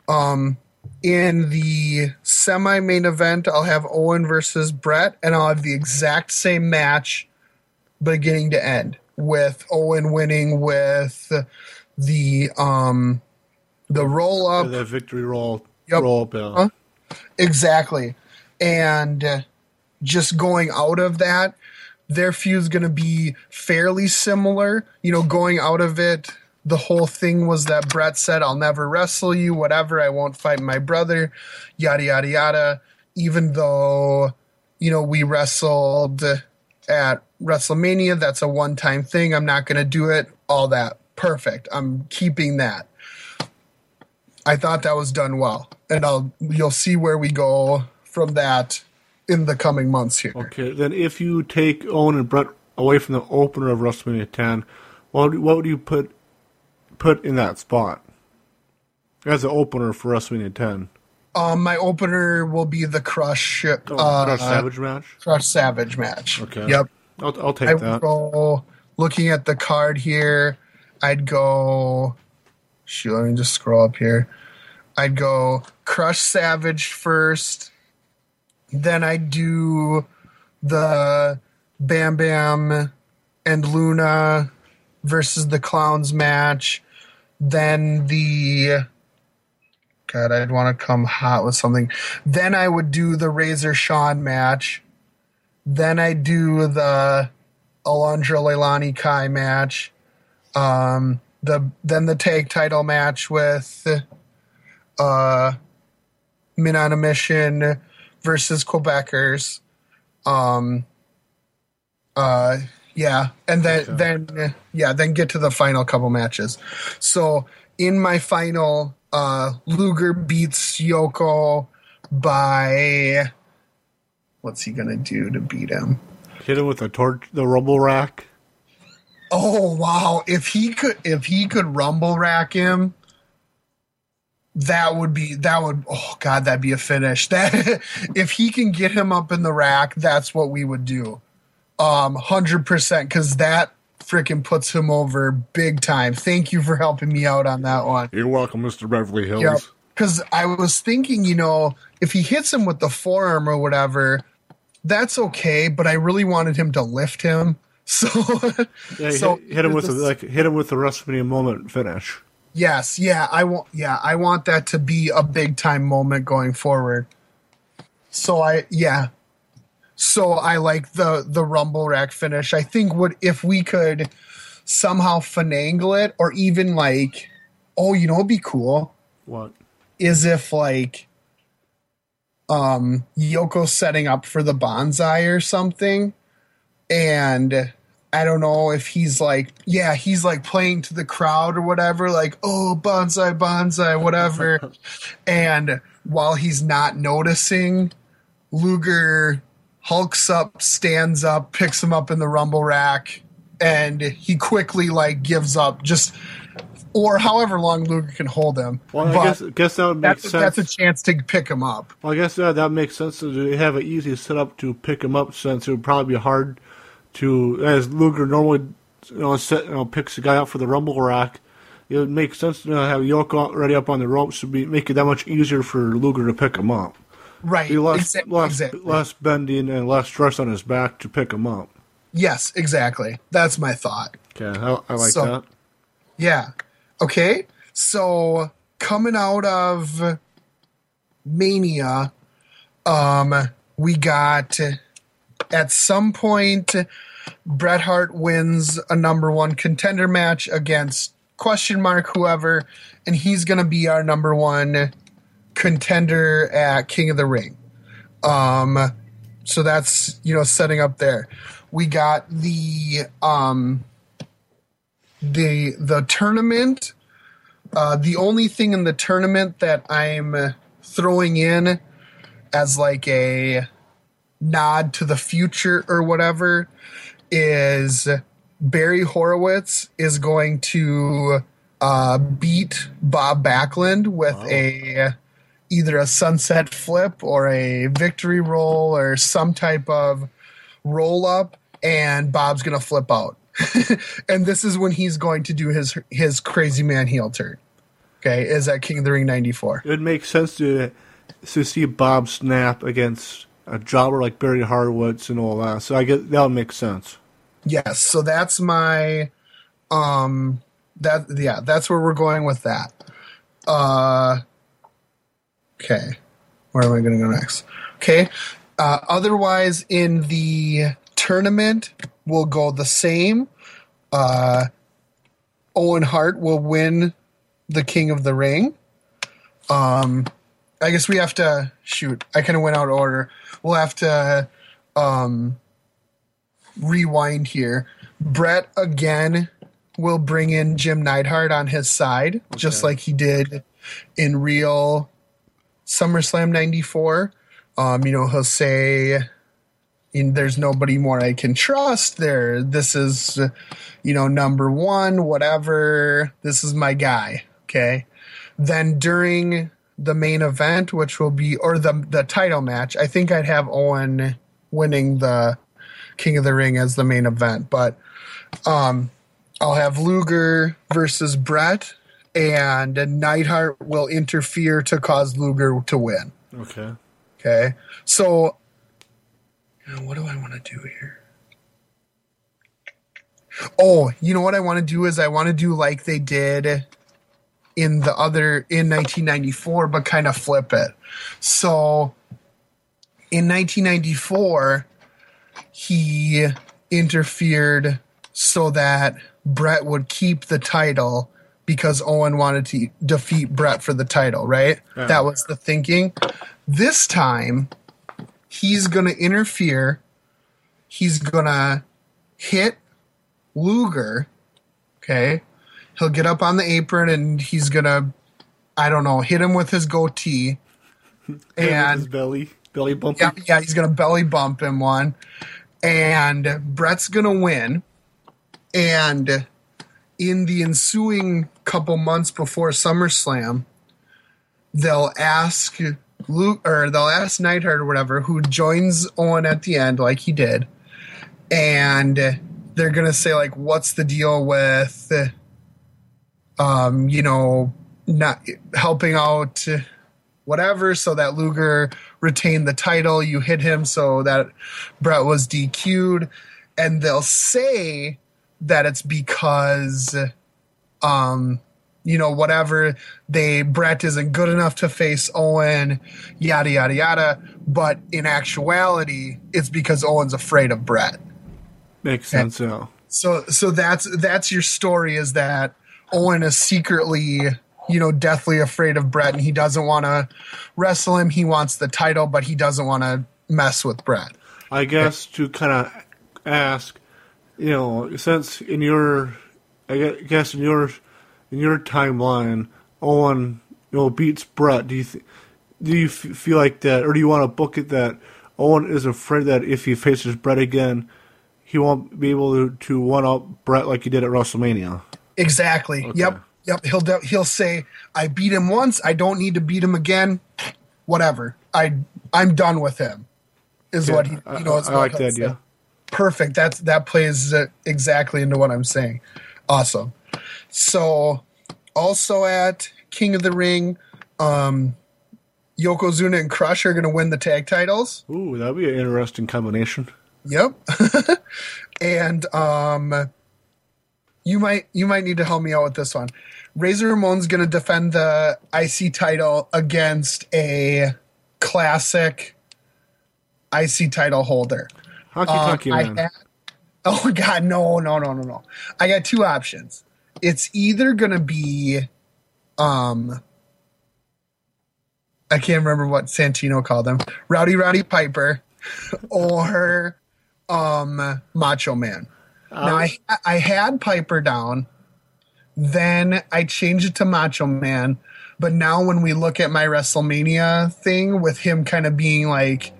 um in the semi main event, I'll have Owen versus Bret, and I'll have the exact same match beginning to end with Owen winning with the um the roll up the victory roll Yep. roll up. Uh, Huh? Exactly. And just going out of that, their feud's going to be fairly similar. You know, going out of it, the whole thing was that Bret said, I'll never wrestle you, whatever, I won't fight my brother, yada, yada, yada. Even though, you know, we wrestled at WrestleMania, that's a one time thing. I'm not going to do it, all that. Perfect. I'm keeping that. I thought that was done well, and I'll you'll see where we go from that in the coming months here. okay. Then if you take Owen and Bret away from the opener of WrestleMania 10, what would, what would you put put in that spot as the opener for WrestleMania 10? Um, my opener will be the Crush, uh, Oh, Crush Savage match. Crush Savage match. Okay. Yep. I'll, I'll take I that. go looking at the card here. I'd go. Shoot, let me just scroll up here. I'd go Crush Savage first. Then I'd do the Bam Bam and Luna versus the Clowns match. Then the. God, I'd want to come hot with something. Then I would do the Razor Shawn match. Then I do the Alundra Leilani Kai match. Um, the then the tag title match with uh, Men on a Mission versus Quebecers. Um, uh, yeah, and then Okay. then yeah, then get to the final couple matches. So in my final, uh, Luger beats Yoko by what's he gonna do to beat him? Hit him with the torch, the rumble rack. Oh wow! If he could, if he could rumble rack him, that would be that would. Oh god, that'd be a finish. That if he can get him up in the rack, that's what we would do. Um, hundred percent, because that freaking puts him over big time. Thank you for helping me out on that one. You're welcome, Mr. Beverly Hills. Yep. Because I was thinking, you know, if he hits him with the forearm or whatever, that's okay. But I really wanted him to lift him. So, Yeah, so hit, hit him with the, this- like hit him with the WrestleMania moment finish. Yes, yeah, I want yeah, I want that to be a big time moment going forward. So I yeah. So I like the the rumble rack finish. I think would if we could somehow finagle it or even like oh, you know what'd be cool What? is if like um Yoko setting up for the banzai or something and I don't know if he's like, yeah, he's like playing to the crowd or whatever, like, oh, banzai, banzai, whatever. and while he's not noticing, Luger hulks up, stands up, picks him up in the rumble rack, and he quickly like gives up, just or however long Luger can hold him. Well, I guess guess that would make that's, sense. that's a chance to pick him up. Well, I guess uh, that makes sense to have an easy setup to pick him up, since it would probably be hard to, as Luger normally, you know, set, you know, picks the guy up for the rumble rack. It would make sense to have Yoko already up on the ropes to be make it that much easier for Luger to pick him up. Right. Be less Exa- less exactly. less bending and less stress on his back to pick him up. Yes, exactly. That's my thought. Okay, I, I like So- that. Yeah. Okay. So coming out of Mania, um, we got at some point Bret Hart wins a number one contender match against question mark whoever, and he's gonna be our number one contender at King of the Ring. Um, so that's you know setting up there. We got the um the the tournament. Uh, the only thing in the tournament that I'm throwing in as like a nod to the future or whatever is Barry Horowitz is going to uh, beat Bob Backlund with a either a sunset flip or a victory roll or some type of roll up, and Bob's gonna flip out. and this is when he's going to do his his crazy man heel turn. Okay, is at King of the Ring '94. It would make sense to to see Bob snap against a jobber like Barry Horowitz and all that. So I get that would make sense. Yes, so that's my um that yeah, that's where we're going with that. Uh okay. Where am I going to go next? Okay. Uh otherwise in the tournament we'll go the same. Uh Owen Hart will win the King of the Ring. Um I guess we have to shoot. I kind of went out of order. We'll have to um rewind here. Bret again will bring in Jim Neidhart on his side, just like he did in real SummerSlam '94. Um, you know, he'll say, "There's nobody more I can trust." There, this is, you know, number one. Whatever. This is my guy. Okay. Then during the main event, which will be or the the title match. I think I'd have Owen winning the King of the Ring as the main event, but um, I'll have Luger versus Bret, and Neidhart will interfere to cause Luger to win. Okay. Okay, so now what do I want to do here? Oh, you know what I want to do is I want to do like they did in the other in 1994, but kind of flip it. So in 1994, he interfered so that Bret would keep the title because Owen wanted to defeat Bret for the title, right? Yeah. That was the thinking. This time, he's going to interfere. He's going to hit Luger. Okay. He'll get up on the apron and he's going to, I don't know, hit him with his goatee. his And belly, belly bump. yeah, yeah, he's going to belly bump him one. And Bret's going to win. And in the ensuing couple months before SummerSlam, they'll ask Luke or the last Neidhart or whatever, who joins Owen at the end, like he did, and they're gonna say like, "What's the deal with, um, you know, not helping out, whatever, so that Luger retained the title? You hit him so that Bret was DQ'd." And they'll say that it's because um you know whatever they Bret isn't good enough to face Owen yada yada yada but in actuality it's because Owen's afraid of Bret Makes sense. Yeah. so so that's that's your story is that Owen is secretly you know deathly afraid of Bret and he doesn't want to wrestle him he wants the title but he doesn't want to mess with Bret I guess to kind of ask, you know, since in your, I guess in your, in your timeline, Owen, you know, beats Bret. Do you th- do you f- feel like that, or do you want to book it that Owen is afraid that if he faces Bret again, he won't be able to, to one up Bret like he did at WrestleMania? Exactly. Okay. Yep. Yep. He'll de- he'll say, "I beat him once. I don't need to beat him again. Whatever. I I'm done with him." Is what he you know. is I what like he'll that say. Perfect. That's that plays uh, exactly into what I'm saying. Awesome. So, also at King of the Ring, um, Yokozuna and Crush are going to win the tag titles. Ooh, that'd be an interesting combination. Yep. and um you might you might need to help me out with this one. Razor Ramon's going to defend the IC title against a classic IC title holder. Honky Um, Tonky Man. had- oh god, no, no, no, no, no. I got two options. It's either going to be um I can't remember what Santino called him. Rowdy Rowdy Piper or um Macho Man. now I I had Piper down, then I changed it to Macho Man, but now when we look at my WrestleMania thing with him kind of being like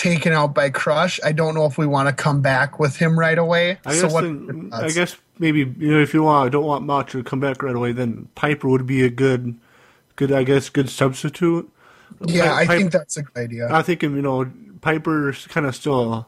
taken out by Crush, I don't know if we want to come back with him right away. I so guess, what? then, mm, I guess maybe you know if you want I don't want Macho to come back right away, then Piper would be a good, good I guess good substitute. yeah, I think that's a good idea. I think you know Piper's kind of still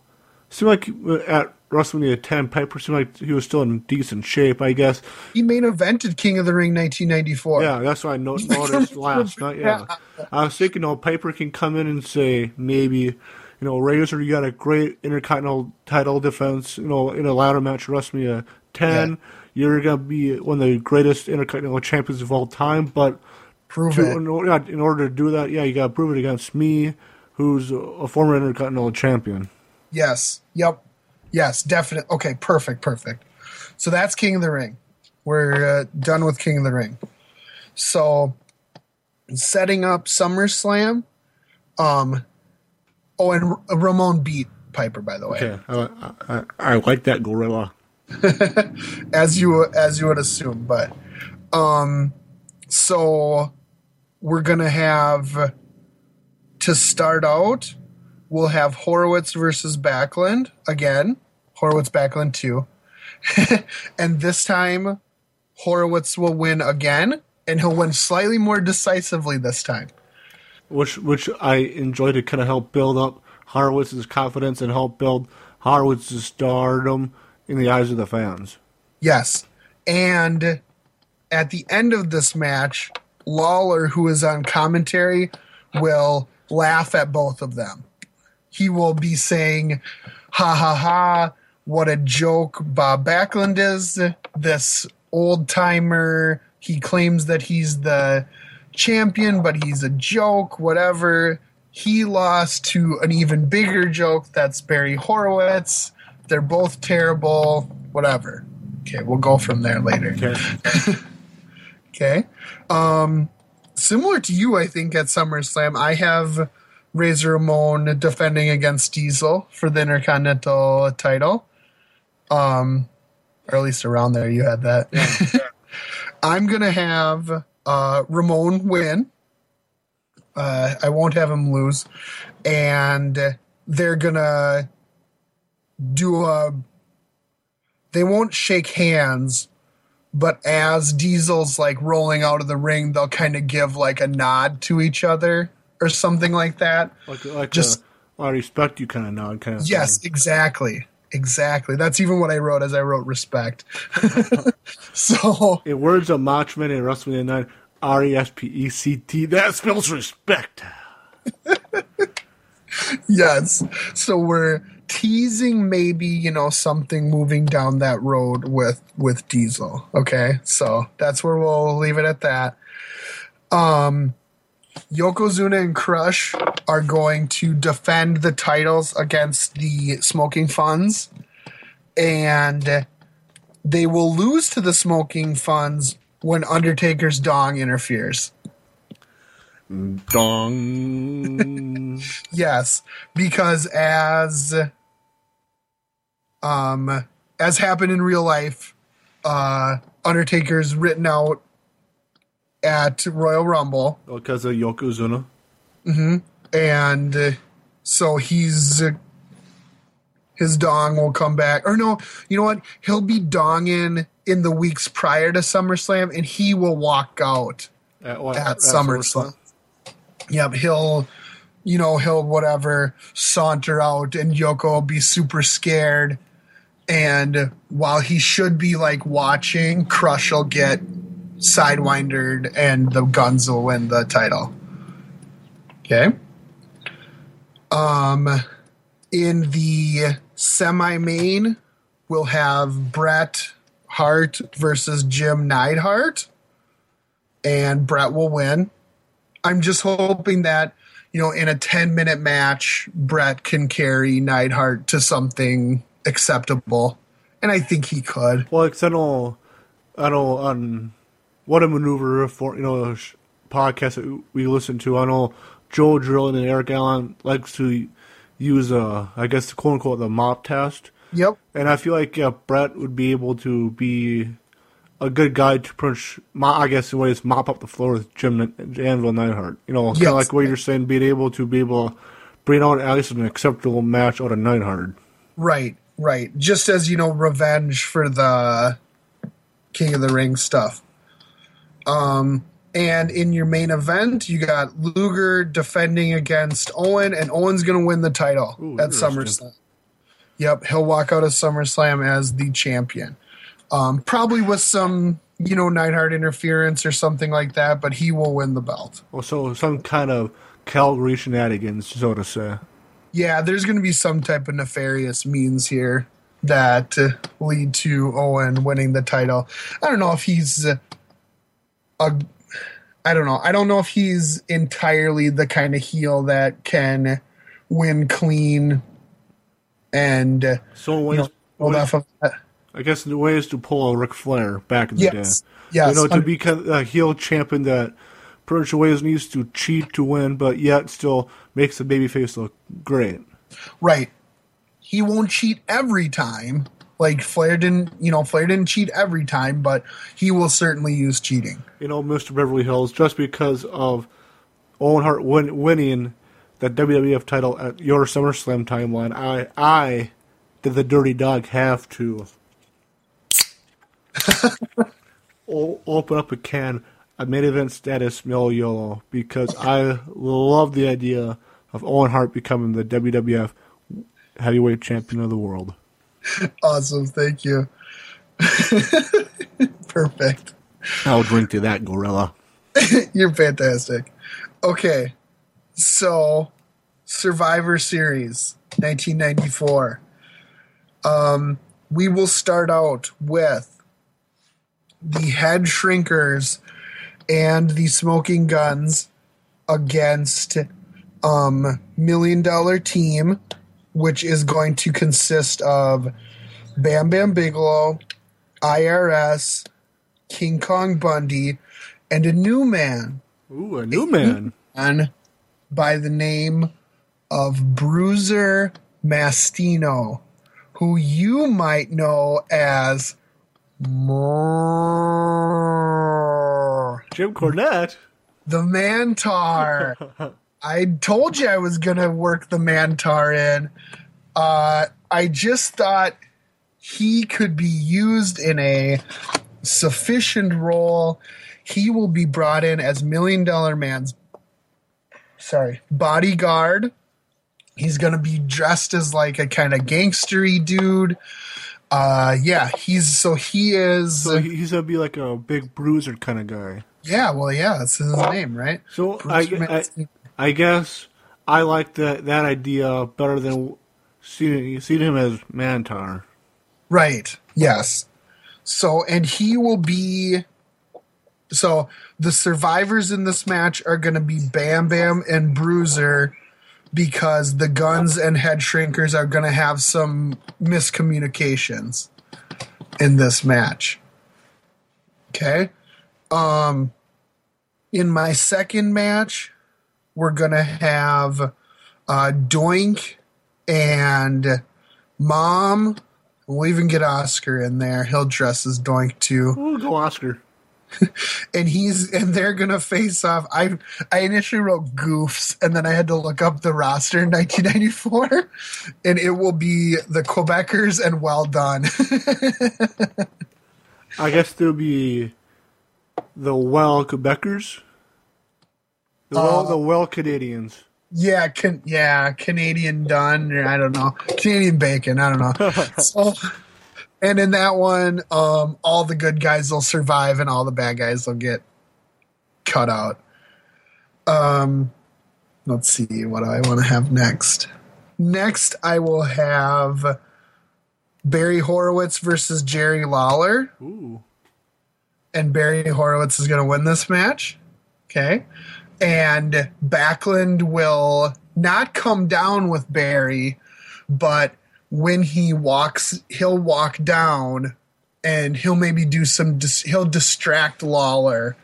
seemed like uh, at WrestleMania 10, Piper seemed like he was still in decent shape. I guess. he main evented King of the Ring 1994. Yeah, that's what I noticed last night. Yeah, I was thinking, know, Piper can come in and say maybe, you know, Razor, you got a great intercontinental title defense, you know, in a ladder match, at WrestleMania 10. Yeah. You're gonna be one of the greatest intercontinental champions of all time, but Prove to, it. in, order, in order to do that, yeah, you got to prove it against me, who's a, a former intercontinental champion. Yes. Yep. Yes, definite. Okay, perfect, perfect. So that's King of the Ring. We're uh, done with King of the Ring. So setting up SummerSlam. Um. Oh, and R- Ramon beat Piper, by the way, Okay, I, I, I like that gorilla. as you as you would assume. But um, so we're gonna have to start out. We'll have Horowitz versus Backlund again. Horowitz Backlund two, and this time Horowitz will win again, and he'll win slightly more decisively this time. Which which I enjoy to kind of help build up Horowitz's confidence and help build Horowitz's stardom in the eyes of the fans. Yes. And at the end of this match, Lawler, who is on commentary, will laugh at both of them. He will be saying, ha ha ha, what a joke Bob Backlund is, this old timer. He claims that he's the champion, but he's a joke, whatever. He lost to an even bigger joke that's Barry Horowitz. They're both terrible, whatever. Okay, we'll go from there later. Okay. Okay. Um, similar to you, I think at SummerSlam, I have Razor Ramon defending against Diesel for the Intercontinental title. Um, or at least around there, you had that. I'm gonna have uh, Ramon win. Uh, I won't have him lose, and they're gonna do a. They won't shake hands, but as Diesel's like rolling out of the ring, they'll kind of give like a nod to each other or something like that. Like like Just- a, I respect you kind of nod kind of. Yes, thing. exactly. Exactly. That's even what I wrote as I wrote respect. so, In words of Machman and WrestleMania Nine, R E S P E C T. That spells respect. yes. So we're teasing maybe, you know, something moving down that road with with Diesel. Okay? So, that's where we'll leave it at that. Um Yokozuna and Crush are going to defend the titles against the Smoking Gunns, and they will lose to the Smoking Gunns when Undertaker's dong interferes. Dong. Yes, because as um as happened in real life, uh Undertaker's written out at Royal Rumble. because of Yokozuna. and uh, so he's uh, his dong will come back or no you know what he'll be donging in the weeks prior to SummerSlam and he will walk out At, what, at SummerSlam. Yep, he'll you know he'll whatever saunter out and Yoko will be super scared and while he should be like watching Crush will get sidewindered and the guns will win the title. Okay. Um, in the semi main, we'll have Bret Hart versus Jim Neidhart, and Bret will win. I'm just hoping that you know in a 10 minute match, Bret can carry Neidhart to something acceptable, and I think he could. Well, because I know, I know on what a maneuver for you know sh- podcast that we listen to. I know Joe Drillin and Eric Allen likes to use uh I guess the quote unquote the mop test, Yep. and I feel like uh, Bret would be able to be a good guy to punch. I guess in ways mop up the floor with Jim N- Anvil Neidhart. You know, kind of like what you're saying, being able to be able to bring out at least an acceptable match out of Neidhart. Right, right. Just as you know, revenge for the King of the Ring stuff. Um, and in your main event, you got Luger defending against Owen, and Owen's going to win the title Ooh, at. SummerSlam. Yep, he'll walk out of SummerSlam as the champion. Um, probably with some, you know, Neidhart interference or something like that, but he will win the belt. Well, so some kind of Calgary shenanigans, so to say. yeah, there's going to be some type of nefarious means here that uh, lead to Owen winning the title. I don't know if he's uh, a. I don't know. I don't know if he's entirely the kind of heel that can win clean and uh, So you ways, know, hold ways- off of that. I guess the way is to pull a Ric Flair back in the Yes, day. yes. You know, to be a heel champion that much ways needs to cheat to win, but yet still makes the babyface look great. Right. He won't cheat every time. Like Flair didn't, you know, Flair didn't cheat every time, but he will certainly use cheating. You know, Mr. Beverly Hills, just because of Owen Hart win, winning the WWF title at your SummerSlam timeline, I, I, did the Dirty Dog, have to o- open up a can of main event status Mil Yolo because I love the idea of Owen Hart becoming the WWF heavyweight champion of the world. Awesome. Thank you. Perfect. I'll drink to that, Gorilla. You're fantastic. Okay. So, Survivor Series 1994. Um, we will start out with the head shrinkers and the smoking Gunns against um million dollar team which is going to consist of Bam Bam Bigelow, IRS, King Kong Bundy, and a new man Ooh, a new man. man by the name of Bruiser Mastino, who you might know as Jim Cornette. the Mantaur. I told you I was gonna work the Mantaur in. Uh, I just thought he could be used in a sufficient role. He will be brought in as Million Dollar Man's sorry bodyguard. He's gonna be dressed as like a kind of gangstery dude. Uh, yeah, he's so he is. So he's gonna be like a big bruiser kind of guy. yeah, well, yeah, that's his name, right? So I, Bruce I. I guess I like that that idea better than seeing seeing him as Mantaur. Right. Yes. So, and he will be. So, the survivors in this match are going to be Bam Bam and Bruiser because the guns and head shrinkers are going to have some miscommunications in this match. Okay. Um, in my second match, we're going to have uh, Doink and Mom. We'll even get Oscar in there. He'll dress as Doink too Ooh, go Oscar. and he's and they're gonna face off. I I initially wrote goofs, and then I had to look up the roster in 1994, and it will be the Quebecers and Well Done. I guess there'll be the well Quebecers, the well Uh, the well Canadians. yeah, can yeah, Canadian Done, or I don't know, Canadian Bacon. I don't know. so, and in that one, um, all the good guys will survive, and all the bad guys will get cut out. Um, let's see what do I want to have next. Next, I will have Barry Horowitz versus Jerry Lawler, Ooh, and Barry Horowitz is going to win this match. Okay, and Backlund will not come down with Barry, but when he walks, he'll walk down and he'll maybe do some, dis- he'll distract Lawler,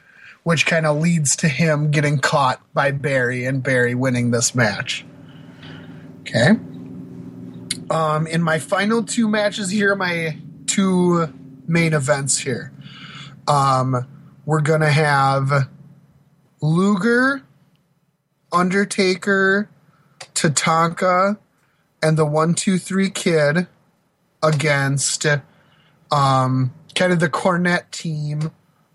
which kind of leads to him getting caught by Barry and Barry winning this match. Okay. Um, in my final two matches here, my two main events here. Um, we're gonna have Luger, Undertaker, Tatanka, and the One Two Three Kid against um, kind of the Cornette team,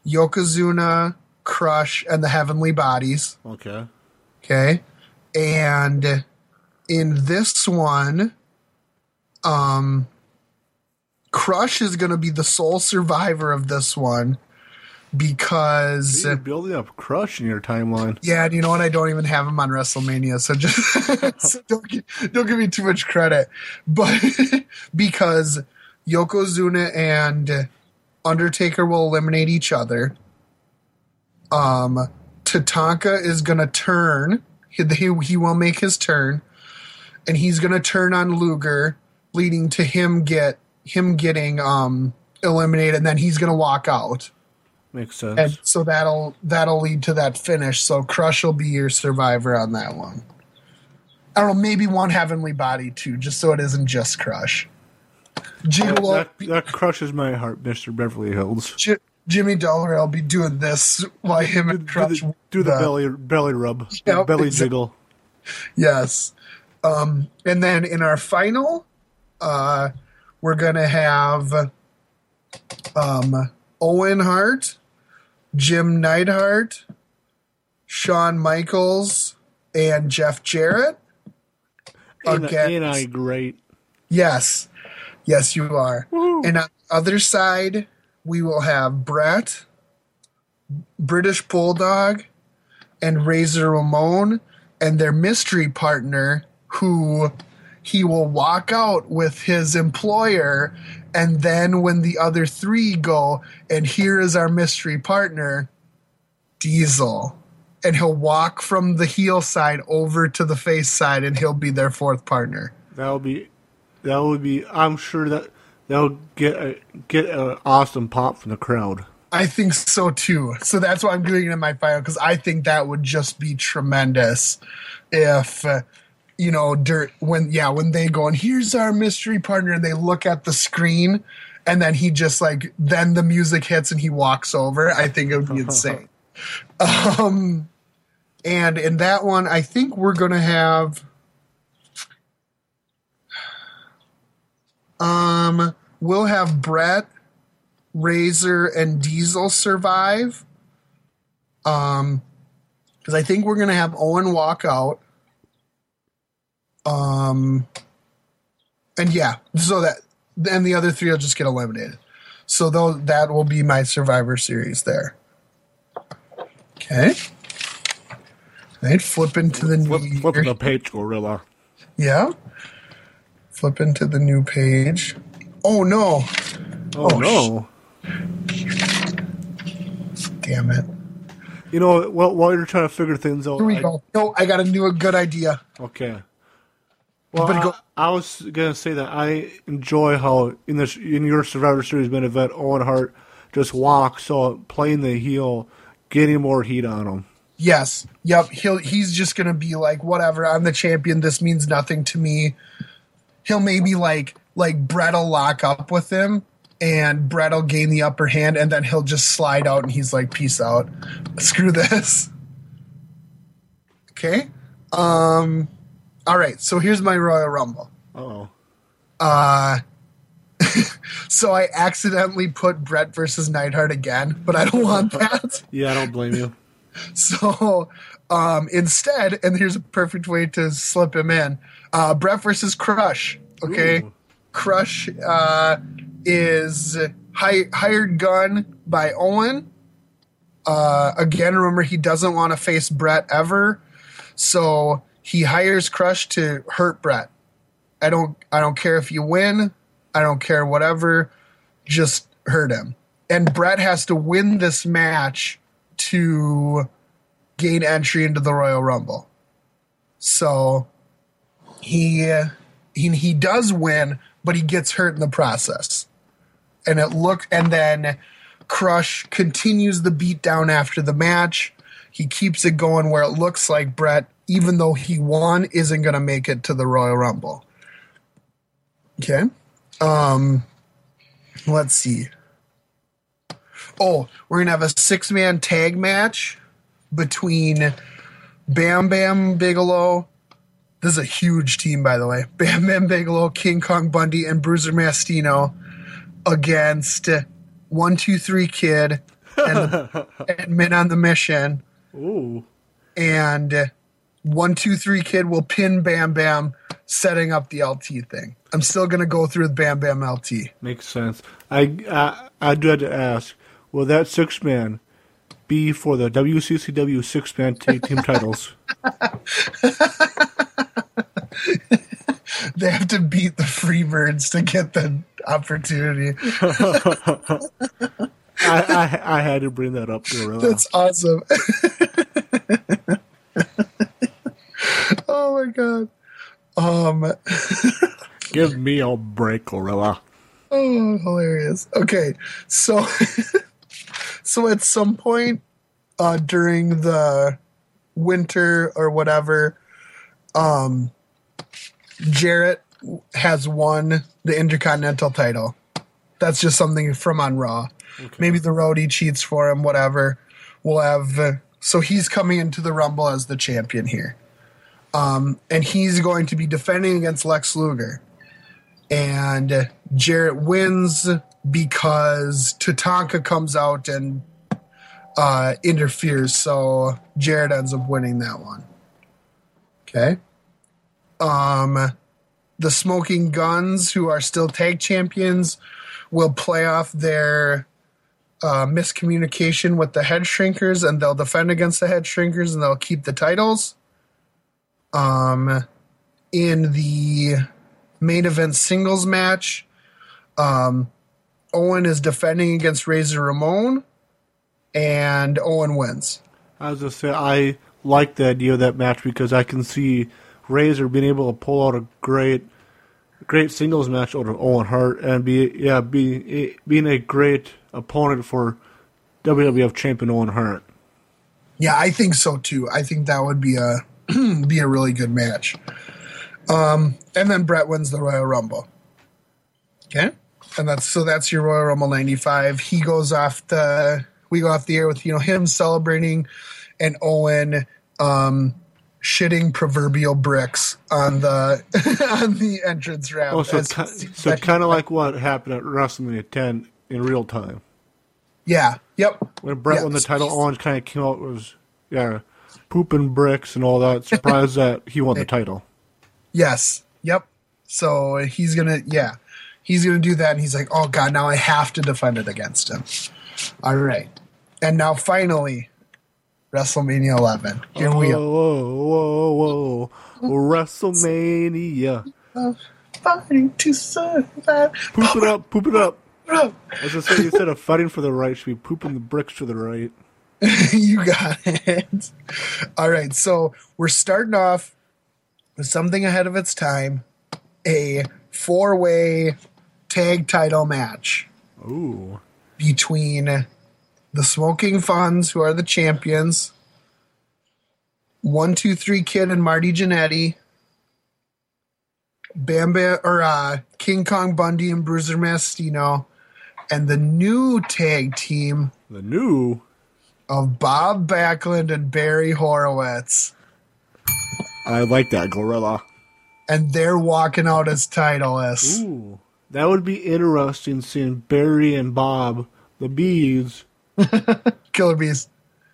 Yokozuna, Crush, and the Heavenly Bodies. okay. Okay. And in this one, um, Crush is going to be the sole survivor of this one because. You're building up Crush in your timeline. Yeah, and you know what? I don't even have him on WrestleMania, so just so don't gi- don't give me too much credit. But because Yokozuna and Undertaker will eliminate each other, um, Tatanka is gonna turn. He, he he will make his turn, and he's gonna turn on Luger, leading to him get him getting um eliminated, and then he's gonna walk out Makes sense. and so that'll that'll lead to that finish. So Crush will be your survivor on that one. I don't know, maybe one heavenly body too, just so it isn't just Crush. Gigolo, that, that crushes my heart, Mister Beverly Hills. J- Jimmy Del Ray will be doing this while him Do, and do Crush the, do the belly belly rub, Yep, belly exactly. jiggle. Yes. Um, and then in our final, uh, we're gonna have um, Owen Hart Jim Neidhart, Shawn Michaels, and Jeff Jarrett. Ain't, Against- ain't I great? Yes. Yes, you are. And on the other side, we will have Bret, British Bulldog, and Razor Ramon, and their mystery partner, who he will walk out with his employer. And then when the other three go, and here is our mystery partner, Diesel. And he'll walk from the heel side over to the face side, and he'll be their fourth partner. That would be. That would be. I'm sure that that'll get a, get an awesome pop from the crowd. I think so too. So that's why I'm doing it in my final because I think that would just be tremendous if uh, you know dirt when yeah when they go and here's our mystery partner and they look at the screen and then he just like then the music hits and he walks over. I think it would be insane. um, and in that one, I think we're gonna have. Um, we'll have Bret Razor and Diesel survive. Um, because I think we're gonna have Owen walk out. Um, and yeah, so that then the other three will just get eliminated. So though that will be my Survivor Series there. Okay. Right, flip into the Flip, new year. the page, Gorilla. Yeah. Flip into the new page. Oh no! Oh, Oh, no! Damn it! You know, while, while you're trying to figure things out, Here we I- go. No, I got a new a good idea. Okay. Well, But I, go- I was gonna say that I enjoy how in this in your Survivor Series main event, Owen Hart just walks so playing the heel, getting more heat on him. Yes. Yep. He'll he's just gonna be like, whatever, I'm the champion, this means nothing to me. He'll maybe like like Bret'll lock up with him and Bret'll gain the upper hand and then he'll just slide out and he's like, peace out. Screw this. Okay. Um all right, so here's my Royal Rumble. Oh, Uh so I accidentally put Bret versus Neidhart again, but I don't want that. yeah, I don't blame you. So um, instead, and here's a perfect way to slip him in: uh, Bret versus Crush. Okay, Ooh. Crush uh, is hi- hired gun by Owen. Uh, again, remember he doesn't want to face Bret ever, so he hires Crush to hurt Bret. I don't. I don't care if you win. I don't care whatever. Just hurt him. And Bret has to win this match to gain entry into the Royal Rumble. So he he he does win, but he gets hurt in the process. And it look and then Crush continues the beatdown after the match. He keeps it going where it looks like Bret, even though he won, isn't going to make it to the Royal Rumble. Okay. Um, let's see. Oh, we're gonna have a six man tag match between Bam Bam Bigelow. This is a huge team, by the way. Bam Bam Bigelow, King Kong Bundy, and Bruiser Mastino against One Two Three Kid and, and Men on the Mission. Ooh, And uh, One Two Three Kid will pin Bam Bam, setting up the LT thing. I'm still gonna go through with Bam Bam LT. makes sense. I I, I do have to ask: Will that six man be for the WCCW six man tag team titles? They have to beat the Freebirds to get the opportunity. I, I I had to bring that up. Gorilla. That's awesome. oh my god. Um Give me a break, Gorilla. oh hilarious. Okay. So so at some point uh during the winter or whatever um Jarrett has won the Intercontinental title. That's just something from on Raw. Maybe the roadie cheats for him, whatever. We'll have uh, so he's coming into the Rumble as the champion here. Um, and he's going to be defending against Lex Luger. And Jarrett wins because Tatanka comes out and uh, interferes, so Jarrett ends up winning that one. Okay. Um, the Smoking Gunns, who are still tag champions, will play off their uh, miscommunication with the Head Shrinkers, and they'll defend against the Head Shrinkers, and they'll keep the titles. Um, in the main event singles match, um, Owen is defending against Razor Ramon, and Owen wins. As I say I like the idea of that match because I can see Razor being able to pull out a great, great singles match over Owen Hart and be yeah be being a great opponent for WWF champion Owen Hart. Yeah, I think so too. I think that would be a be a really good match. Um, and then Bret wins the Royal Rumble. Okay, and that's so that's your Royal Rumble '95. He goes off the we go off the air with you know him celebrating and Owen um, shitting proverbial bricks on the on the entrance ramp. Oh, so ki- so kind of like what happened at WrestleMania 10 in real time yeah, yep, when Bret Yeah, won the title. so- Owen kind of came out was yeah pooping bricks and all that. Surprised that he won the title. yes, yep. So he's gonna yeah, he's gonna do that, and he's like, oh god, now I have to defend it against him. All right, and now finally, WrestleMania 11. Here whoa, we are. whoa, whoa, whoa, WrestleMania. Fighting to survive. Poop it up, poop it up. As I say, instead of fighting for the right, should be pooping the bricks to the right. you got it. All right, so we're starting off with something ahead of its time a four way tag title match Ooh. between the Smoking Gunns, who are the champions, One Two Three Kid and Marty Jannetty, Bam Bam or uh, King Kong Bundy and Bruiser Mastino, and the new tag team The new. of Bob Backlund and Barry Horowitz. I like that, Gorilla. And they're walking out as titleists. Ooh. That would be interesting seeing Barry and Bob, the bees, Killer Bees.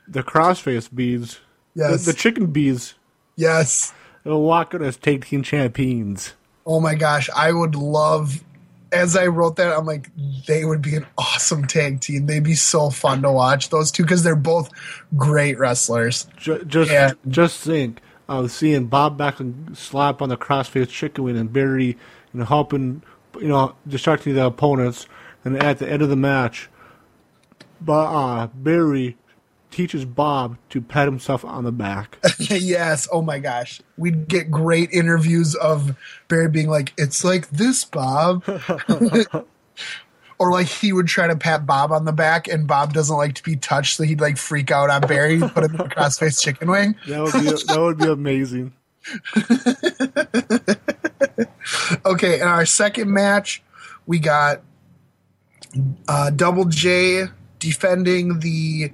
the crossface bees, Yes. the, the chicken bees, yes. they'll walk out as tag team champions. Oh my gosh. I would love, as I wrote that, I'm like, they would be an awesome tag team. They'd be so fun to watch, those two, because they're both great wrestlers. Ju- Just, Yeah. just think of seeing Bob Backlund slap on the crossface chicken wing and Barry, you know, helping, you know, distracting the opponents, and at the end of the match, but uh, Barry teaches Bob to pat himself on the back. yes. Oh my gosh. We'd get great interviews of Barry being like, it's like this, Bob. or like he would try to pat Bob on the back and Bob doesn't like to be touched, so he'd like freak out on Barry, put him in a crossface chicken wing. That would be that would be amazing. Okay, in our second match, we got uh, Double J defending the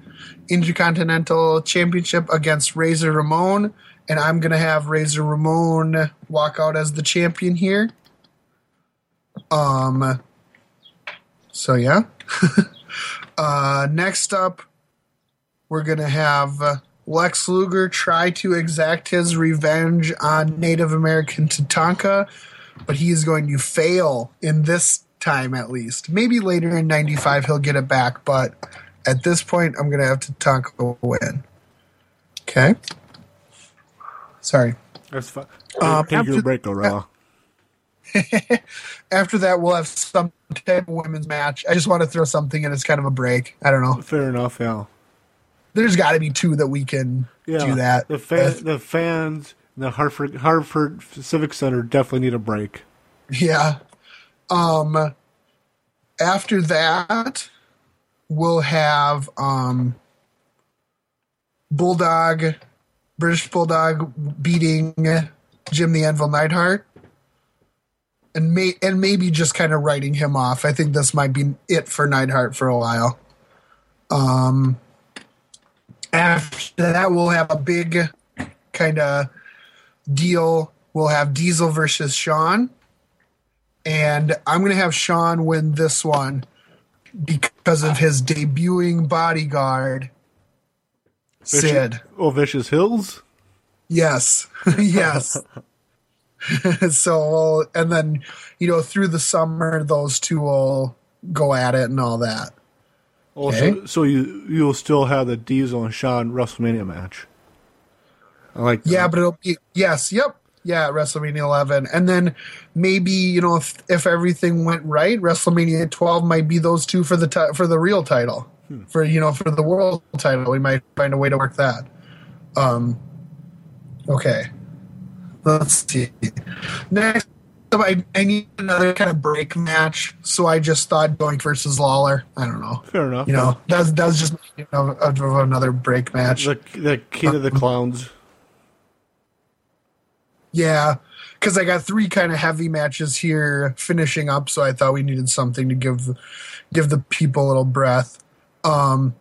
Intercontinental Championship against Razor Ramon, and I'm gonna have Razor Ramon walk out as the champion here. Um. So yeah. uh, next up, we're gonna have uh, Lex Luger try to exact his revenge on Native American Tatanka, but he is going to fail in this time at least. Maybe later in '95 he'll get it back, but at this point, I'm gonna have Tatanka win. Okay. Sorry. That's fine. Um, Take your after- break, Gorilla. After that, we'll have some type of women's match. I just want to throw something in It's kind of a break. I don't know. Fair enough, yeah. There's got to be two that we can Yeah, do that. The fan, with. the fans, the Hartford Hartford Civic Center definitely need a break. Yeah. Um after that we'll have um Bulldog British Bulldog beating Jim the Anvil Neidhart. And may and maybe just kind of writing him off. I think this might be it for Neidhart for a while. Um after that we'll have a big kind of deal. We'll have Diesel versus Shawn and I'm going to have Shawn win this one because of his debuting bodyguard, Sid. Oh, Vicious Hills. Yes, yes. so, and then you know, through the summer, those two will go at it and all that. Oh, Okay. so, so you you'll still have the Diesel and Shawn WrestleMania match. I like. Yeah, but it'll be yes, yep, yeah, WrestleMania 11, and then maybe you know if if everything went right, WrestleMania 12 might be those two for the ti- for the real title, for you know for the world title. We might find a way to work that. Um. Okay. Let's see. Next, I, I need another kind of break match, so I just thought Doink versus Lawler. I don't know. fair enough. You know, that's that's just you know, another break match. the the King of the Clowns. Yeah, because I got three kind of heavy matches here finishing up, so I thought we needed something to give give the people a little breath. Um,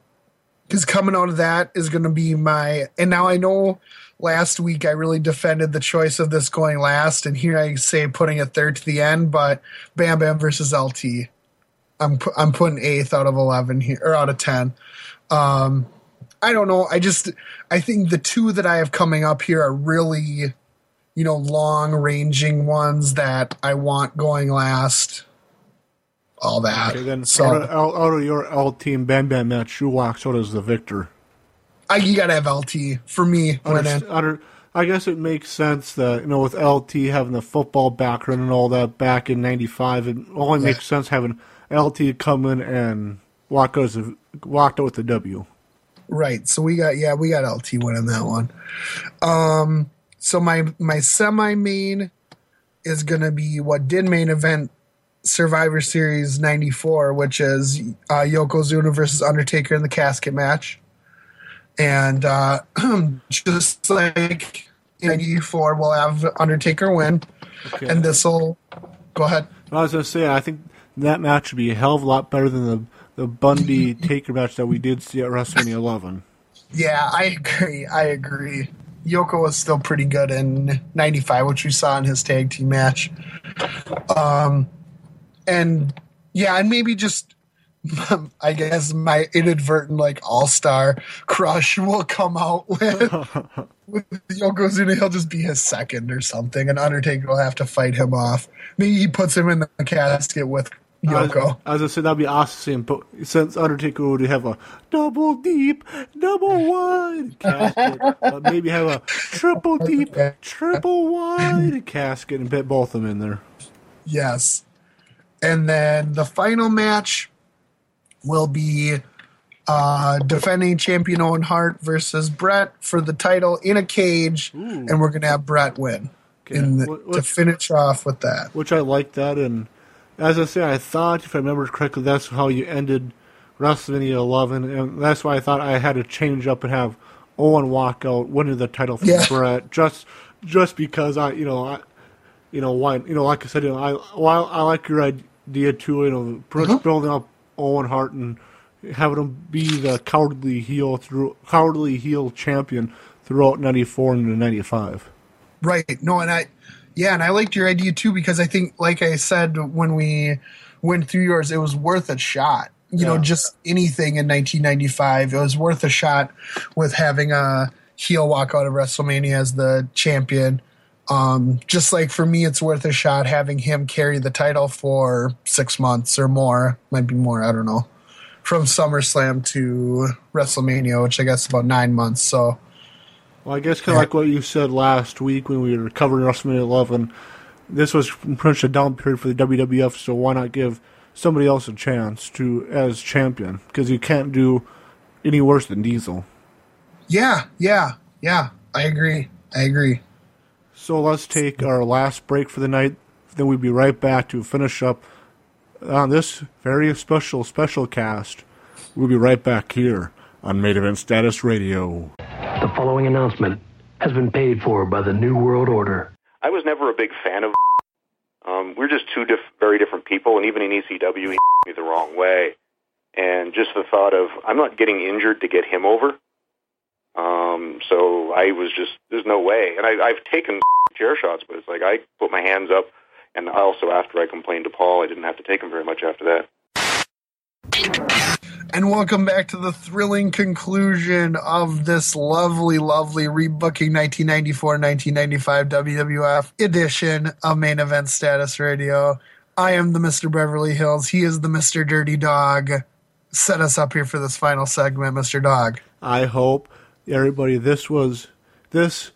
because coming out of that is going to be my and now I know last week I really defended the choice of this going last, and here I say putting it third to the end, but Bam Bam versus LT. I'm I'm putting eighth out of eleven here or out of ten. Um, I don't know. I just I think the two that I have coming up here are really you know, long ranging ones that I want going last. All that. Okay, then so out, of, out, out of your L team Bam Bam match, who walks out as the victor? I, you gotta have LT for me. Under, I guess it makes sense that you know with LT having the football background and all that back in '95, it only Yeah. makes sense having LT come in and walk out as a, walked out with the W. Right. So we got yeah, we got LT winning that one. Um so my my semi main is gonna be what did main event Survivor Series ninety four, which is uh Yokozuna versus Undertaker in the casket match. And uh just like in ninety four we'll have Undertaker win. Okay. And this'll go ahead. I was gonna say, I think that match would be a hell of a lot better than the the Bundy Taker match that we did see at WrestleMania 11. Yeah, I agree. I agree. Yoko was still pretty good in '95, which we saw in his tag team match. Um, and yeah, and maybe just I guess my inadvertent like all star crush will come out with with Yokozuna. He'll just be his second or something, and Undertaker will have to fight him off. Maybe he puts him in the casket with Yoko. As I said, that'd be awesome. But since Undertaker would have a double deep, double wide casket, but maybe have a triple deep, triple wide casket and put both of them in there. Yes. And then the final match will be uh, defending champion Owen Hart versus Bret for the title in a cage, and we're gonna have Bret win in the, What- to finish off with that. which I like that. And as I say, I thought, if I remember correctly, that's how you ended WrestleMania 11, and that's why I thought I had to change up and have Owen walk out, winning the title from Yeah. Bret, just just because I, you know, I, you know, why, you know, like I said, you know, I while I like your idea too, you know, much uh-huh. building up Owen Hart and having him be the cowardly heel through cowardly heel champion throughout '94 and '95. Right. No, and I, yeah, and I liked your idea too because I think, like I said when we went through yours, it was worth a shot. You know, just anything in 1995, it was worth a shot with having a heel walk out of WrestleMania as the champion. Um, just like for me, it's worth a shot having him carry the title for six months or more. Might be more, I don't know. From SummerSlam to WrestleMania, which I guess is about nine months. So, Well, I guess kind of like what you said last week when we were covering WrestleMania 11. This was pretty much a down period for the WWF, so why not give somebody else a chance to as champion? Because you can't do any worse than Diesel. yeah, yeah, yeah, I agree. I agree. So let's take our last break for the night. Then we'll be right back to finish up on this very special special cast. We'll be right back here on Main Event Status Radio. The following announcement has been paid for by the New World Order. I was never a big fan of. Um, we're just two diff- very different people, and even in ECW, he me the wrong way. And just the thought of I'm not getting injured to get him over. Um, so I was just there's no way. And I, I've taken chair shots, but it's like I put my hands up, and also after I complained to Paul, I didn't have to take him very much after that. And welcome back to the thrilling conclusion of this lovely, lovely rebooking 1994-1995 WWF edition of Main Event Status Radio. I am the Mr. Beverly Hills. He is the Mr. Dirty Dog. Set us up here for this final segment, Mr. Dog. I hope everybody this was this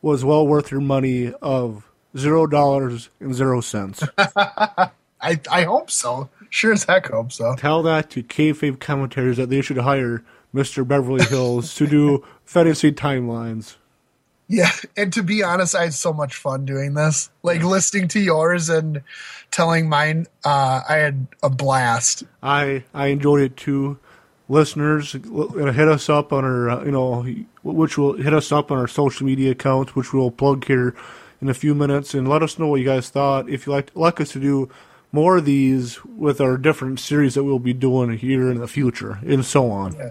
was well worth your money of zero dollars and zero cents. I, I hope so. Sure as heck hope so. Tell that to kayfabe commentators that they should hire Mr. Beverly Hills to do fantasy timelines. Yeah, and to be honest, I had so much fun doing this. Like listening to yours and telling mine, uh, I had a blast. I I enjoyed it too. Listeners, uh, hit us up on our uh, you know which will hit us up on our social media accounts, which we'll plug here in a few minutes, and let us know what you guys thought. If you like like us to do more of these with our different series that we'll be doing here in the future, and so on. Yeah.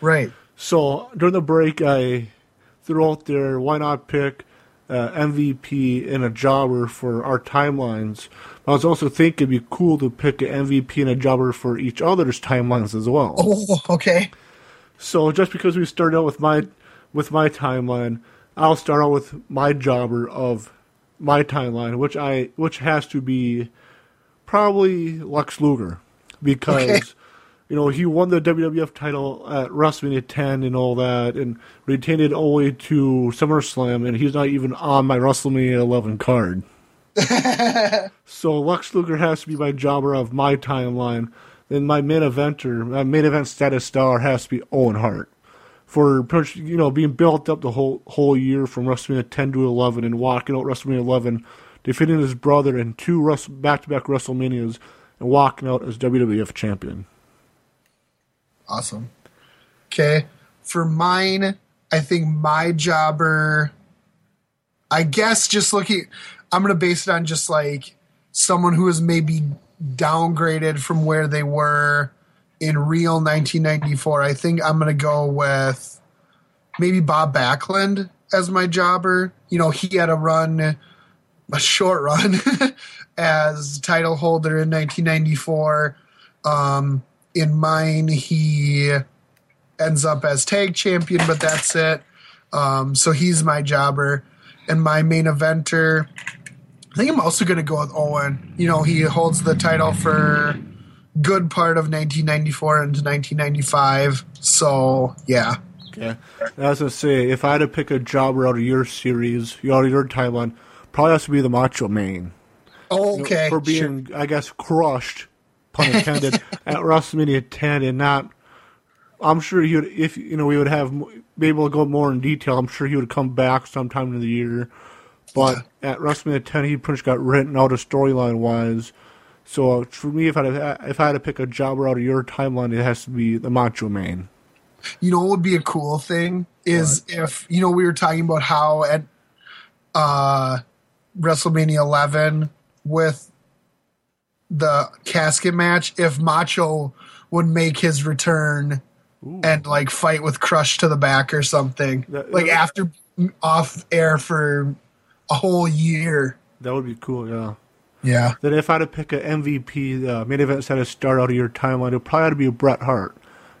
Right. So during the break, I threw out there why not pick uh, MVP and a jobber for our timelines. I was also thinking it'd be cool to pick an MVP and a jobber for each other's timelines as well. Oh, okay. So just because we started out with my with my timeline, I'll start out with my jobber of my timeline, which I which has to be probably Lex Luger because Okay. you know he won the WWF title at WrestleMania 10 and all that, and retained it all the way to SummerSlam, and he's not even on my WrestleMania 11 card. so Lex Luger has to be my jobber of my timeline. Then my main eventer, my main event status star has to be Owen Hart for you know being built up the whole whole year from WrestleMania 10 to 11 and walking out WrestleMania 11, defeating his brother in two back to back WrestleManias and walking out as WWF champion. Awesome. Okay. For mine, I think my jobber, I guess just looking, I'm going to base it on just like someone who is maybe downgraded from where they were in real 1994. I think I'm going to go with maybe Bob Backlund as my jobber. You know, he had a run, a short run as title holder in 1994. Um, in mine, he ends up as tag champion, but that's it. Um, so he's my jobber. And my main eventer, I think I'm also going to go with Owen. You know, he holds the title for good part of 1994 into 1995. So, yeah. Okay. I was gonna say, if I had to pick a jobber out of your series, out of your timeline, probably has to be the Macho Man. Oh, okay. for being, I guess, crushed, pun intended, at WrestleMania 10 and not. I'm sure he would, if you know, we would have be able to go more in detail. I'm sure he would come back sometime in the year, but at WrestleMania 10, he pretty much got written out of storyline wise. So uh, for me, if I had, if I had to pick a jobber out of your timeline, it has to be the Macho Man. You know what would be a cool thing is if you know we were talking about how at uh WrestleMania 11 with the casket match if Macho would make his return and like fight with Crush to the back or something That- like after off air for a whole year. That would be cool, yeah. Yeah. Then if I had to pick an MVP, uh, main event had to start out of your timeline, it would probably had to be Bret Hart.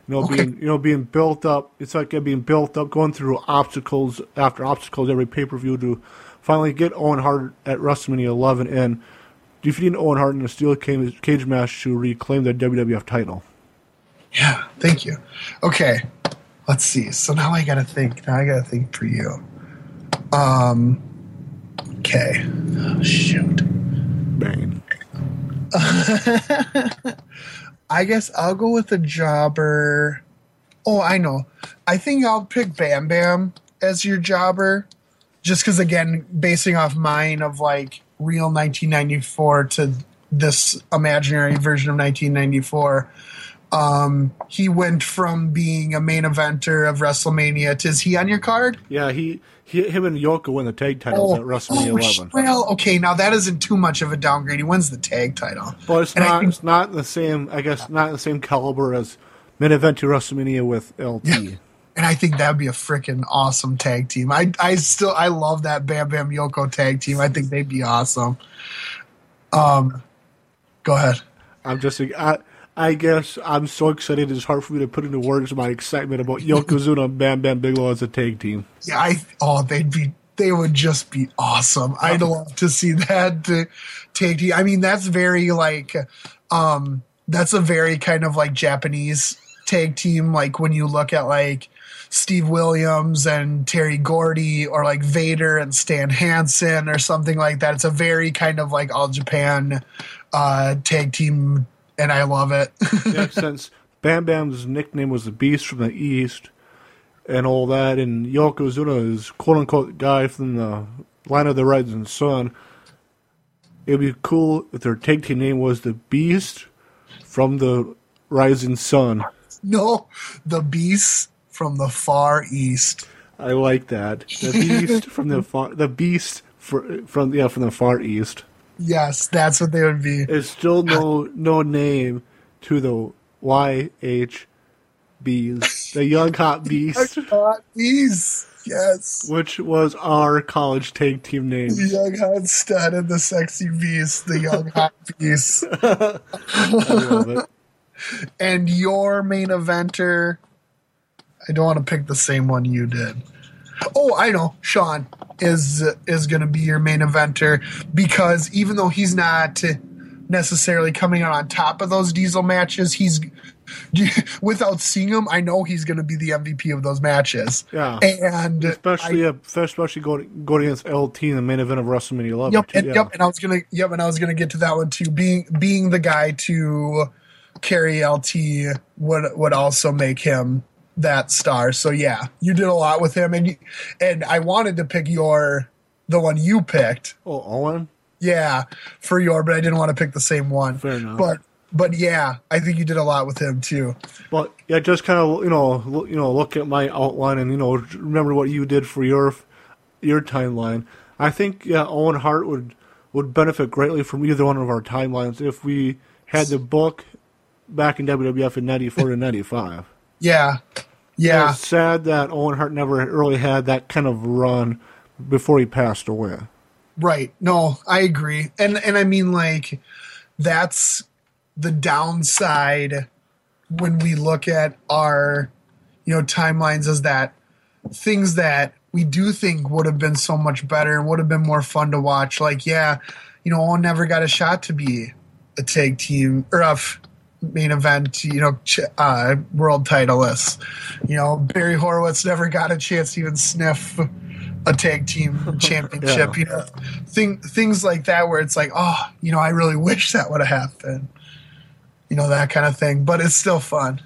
You know, Okay. being you know being built up. It's like being built up, going through obstacles after obstacles every pay per view to finally get Owen Hart at WrestleMania 11 and defeating Owen Hart in a steel cage, cage match to reclaim the WWF title. Yeah, thank you. Okay, let's see. So now I gotta think. Now I gotta think for you. Um. Okay. Oh, shoot. Bang. I guess I'll go with the jobber. Oh, I know. I think I'll pick Bam Bam as your jobber, just because again, basing off mine of like real 1994 to this imaginary version of 1994. Um, he went from being a main eventer of WrestleMania to is he on your card? Yeah, he, he him and Yoko win the tag titles at WrestleMania oh, 11. well, okay, now that isn't too much of a downgrade. He wins the tag title. But it's And not think- it's not the same. I guess not the same caliber as main event to WrestleMania with LT. And I think that'd be a freaking awesome tag team. I I still I love that Bam Bam Yoko tag team. I think they'd be awesome. Um, go ahead. I'm just I I guess I'm so excited. It's hard for me to put into words my excitement about Yokozuna and Bam Bam Bigelow as a tag team. Yeah, I oh they'd be they would just be awesome. I'd love to see that tag team. I mean, that's very like um that's a very kind of like Japanese tag team. Like when you look at like Steve Williams and Terry Gordy or like Vader and Stan Hansen or something like that. It's a very kind of like all Japan uh tag team and I love it. yeah, since Bam Bam's nickname was the Beast from the East and all that, and Yokozuna is quote unquote guy from the line of the Rising Sun. It'd be cool if their tag team name was the Beast from the Rising Sun. no, the beast from the far east. I like that. The Beast from the far, the Beast for, from yeah from the Far East. Yes, that's what they would be. There's still no no name to the YH Bees, the Young Hot Beast, Hot bees. Yes. which was our college tag team name. The young hot stud and the sexy beast, the young hot beast. I love it. And your main eventer, I don't want to pick the same one you did. Oh, I know. Shawn is is going to be your main eventer because even though he's not necessarily coming out on top of those diesel matches, he's without seeing him, I know he's going to be the MVP of those matches. Yeah. And Especially, I- uh, especially going going against LT in the main event of WrestleMania 11. Yep, too, and, yeah. yep, and I was gonna, yep, and I was gonna get to that one too. Being being the guy to carry LT would would also make him that star. So yeah, you did a lot with him, and you, and I wanted to pick your the one you picked, Oh, Owen. yeah, for your, but I didn't want to pick the same one. Fair enough. But but yeah, I think you did a lot with him too. But yeah, just kind of you know look, you know look at my outline and you know remember what you did for your your timeline. I think yeah, Owen Hart would would benefit greatly from either one of our timelines if we had the book back in WWF in '94 to '95. Yeah, yeah, It's sad that Owen Hart never really had that kind of run before he passed away. Right. No, I agree. And and I mean like that's the downside when we look at our you know timelines is that things that we do think would have been so much better and would have been more fun to watch like yeah you know Owen never got a shot to be a tag team or a f- main event you know ch- uh, world titleists you know Barry Horowitz never got a chance to even sniff a tag team championship Yeah. you know thing, things like that where it's like oh you know i really wish that would have happened you know that kind of thing but it's still fun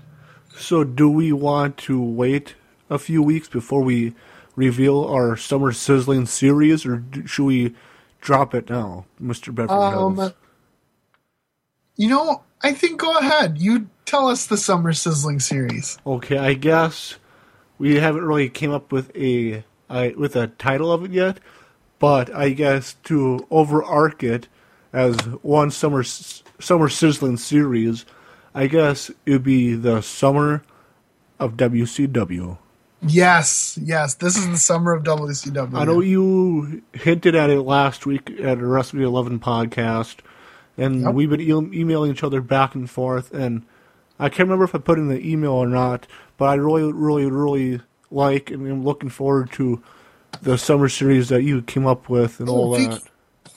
So, do we want to wait a few weeks before we reveal our summer sizzling series, or do, should we drop it now, Mister Beverly Hills? um you know i think go ahead. You tell us the summer sizzling series. Okay, I guess we haven't really came up with a I with a title of it yet, but I guess to overarch it as one summer summer sizzling series, I guess it would be the summer of WCW. yes yes. This is the summer of wcw I know you hinted at it last week at a Recipe Eleven podcast, and Yep. we've been e- emailing each other back and forth. And I can't remember if I put in the email or not, but I really, really, really like and am looking forward to the summer series that you came up with and all Oh, that.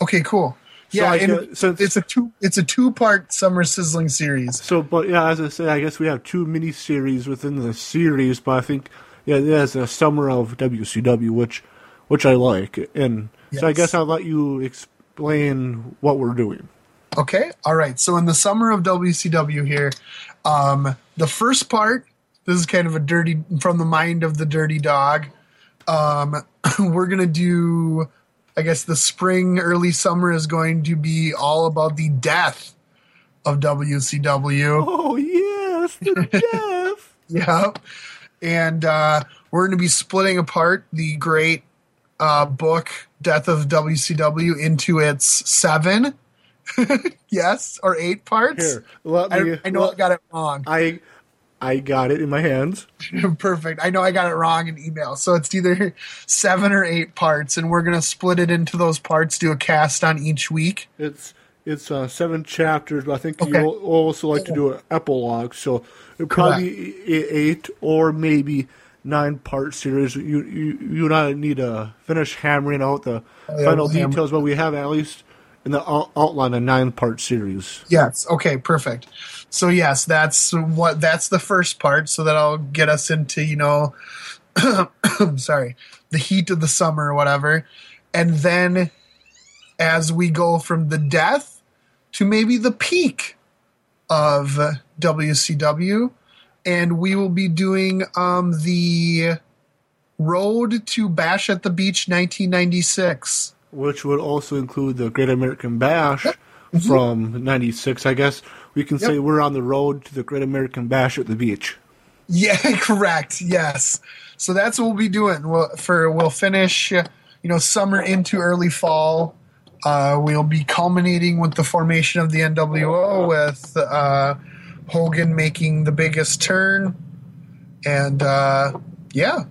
okay cool yeah I and guess- since- it's a two it's a two part summer sizzling series So, but yeah, as I say, I guess we have two mini series within the series, but I think yeah, there's a summer of WCW, which which I like, and so I guess I'll let you explain what we're doing. Okay. All right. So in the summer of WCW here, um, the first part, this is kind of a dirty from the mind of the dirty dog. Um, we're gonna do, I guess, the spring, early summer is going to be all about the death of WCW. Oh yes, the death. Yep. And uh, we're going to be splitting apart the great uh, book, Death of WCW, into its seven, yes, or eight parts. Here, let me. I, I know I got it wrong. I I got it in my hands. Perfect. I know I got it wrong in email. So it's either seven or eight parts, and we're going to split it into those parts, do a cast on each week. It's It's uh, seven chapters, but I think Okay. you al- also like to do an epilogue, so probably be eight or maybe nine part series. You you you not need to finish hammering out the Oh, yeah, final details, but we have at least in the outline a nine part series. Yes. Okay. Perfect. So yes, that's what that's the first part. So that'll get us into you know, sorry, the heat of the summer or whatever, and then as we go from the death to maybe the peak of WCW, and we will be doing um, the road to Bash at the Beach 1996. Which would also include the Great American Bash from '96. I guess we can say Mm-hmm. We're on the road to the Great American Bash at the beach. Yeah, correct. Yes. So that's what we'll be doing. We'll, for we'll finish, you know, summer into early fall. Uh, we'll be culminating with the formation of the NWO with uh, Hogan making the biggest turn, and uh, yeah.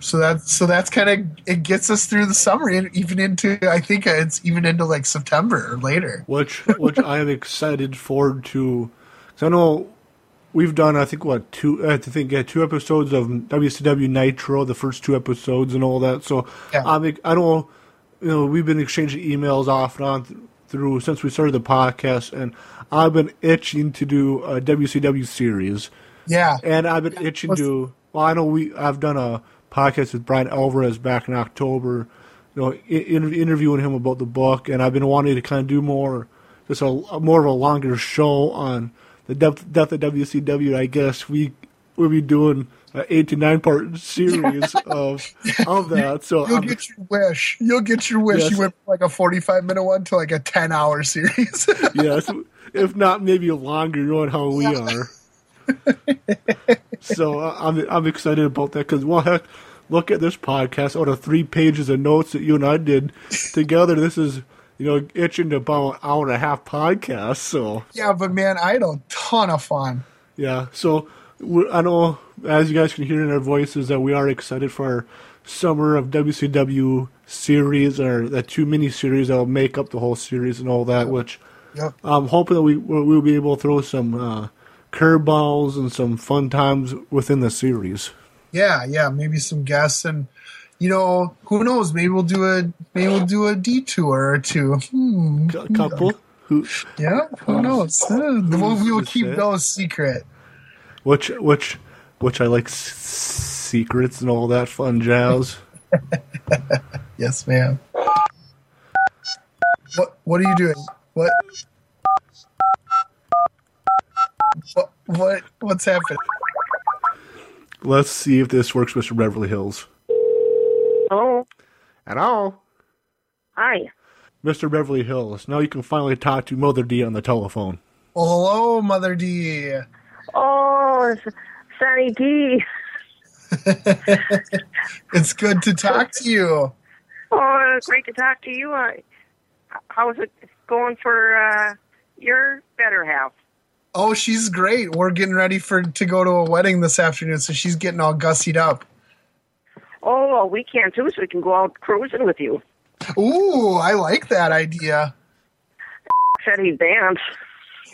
So that's so that's kind of it gets us through the summer, and even into I think it's even into like September or later. which which I am excited forward to because I know we've done I think what two I think yeah, two episodes of WCW Nitro, the first two episodes and all that. So Yeah. I'm I know you know we've been exchanging emails off and on th- through since we started the podcast, and I've been itching to do a WCW series. Yeah, And I've been itching Let's- to. Well, I know we. I've done a podcast with Bryan Alvarez back in October. You know, in, in- interviewing him about the book, and I've been wanting to kind of do more, just a, more of a longer show on the death, death of WCW. I guess we we'll be doing an eight to nine part series of of that. So You'll I'm, get your wish. You'll get your wish. Yes. You went from like a forty-five minute one to like a ten-hour series. yes, if not maybe longer, knowing how we are. So uh, I'm I'm excited about that because well, heck, look at this podcast. Out of three pages of notes that you and I did together, this is you know itching to about an hour and a half podcast. So yeah, but man, I had a ton of fun. yeah, so I know as you guys can hear in our voices that we are excited for our summer of WCW series or the two mini series that will make up the whole series and all that, which. Yep. I'm hoping that we we'll be able to throw some uh, curveballs and some fun times within the series. Yeah, yeah, maybe some guests and you know, who knows? Maybe we'll do a maybe we'll do a detour or two. Hmm. A couple who, Yeah, who knows? Uh, we'll, we will keep it? those secret. which which which I like s- secrets and all that fun jazz. Yes, ma'am. What What are you doing? What? What? What? What's happening? Let's see if this works, Mr. Beverly Hills. Hello. Hello, Hi. Mr. Beverly Hills. Now you can finally talk to Mother D on the telephone. Well, hello, Mother D. Oh, it's Sonny D. It's good to talk to you. Oh, it's great to talk to you. Uh, how's it going for uh, your better half? Oh, she's great. We're getting ready for to go to a wedding this afternoon, so she's getting all gussied up. Oh, well, we can too, so we can go out cruising with you. Ooh, I like that idea. Said he'd dance.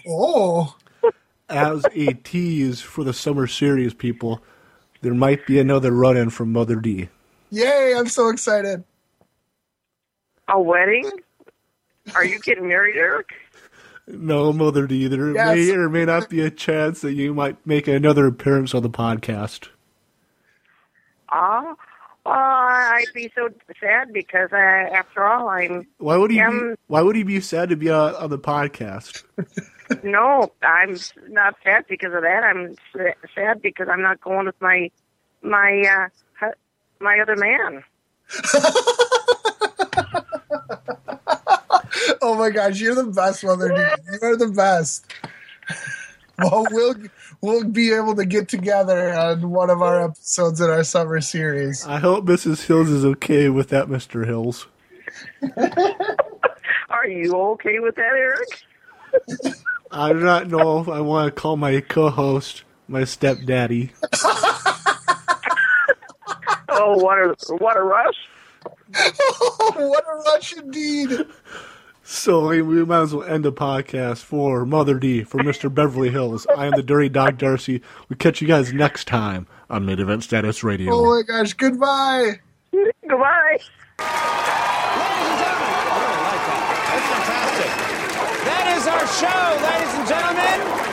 Oh, As a tease for the summer series, people, there might be another run-in from Mother D. yay! I'm so excited. A wedding? Are you getting married, Eric? No, Mother D. There Yes. may or may not be a chance that you might make another appearance on the podcast. Ah, uh, I'd be so sad because, uh, after all, I'm Why would he? Be, Um, why would he be sad to be on, on the podcast? no, I'm not sad because of that. I'm sad because I'm not going with my my uh, my other man. Oh my gosh, you're the best, Mother D. You are the best. Well, we'll we'll be able to get together on one of our episodes in our summer series. I hope Mrs. Hills is okay with that, Mister Hills. Are you okay with that, Eric? I do not know if I want to call my co-host my stepdaddy. Oh, what a what a rush! what a rush indeed! So we we might as well end the podcast for Mother D, for Mr. Beverly Hills. I am the Dirty Dog Darcy. We catch you guys next time on Main Event Status Radio. Oh my gosh, goodbye. Goodbye. Ladies That's fantastic. That is our show, ladies and gentlemen.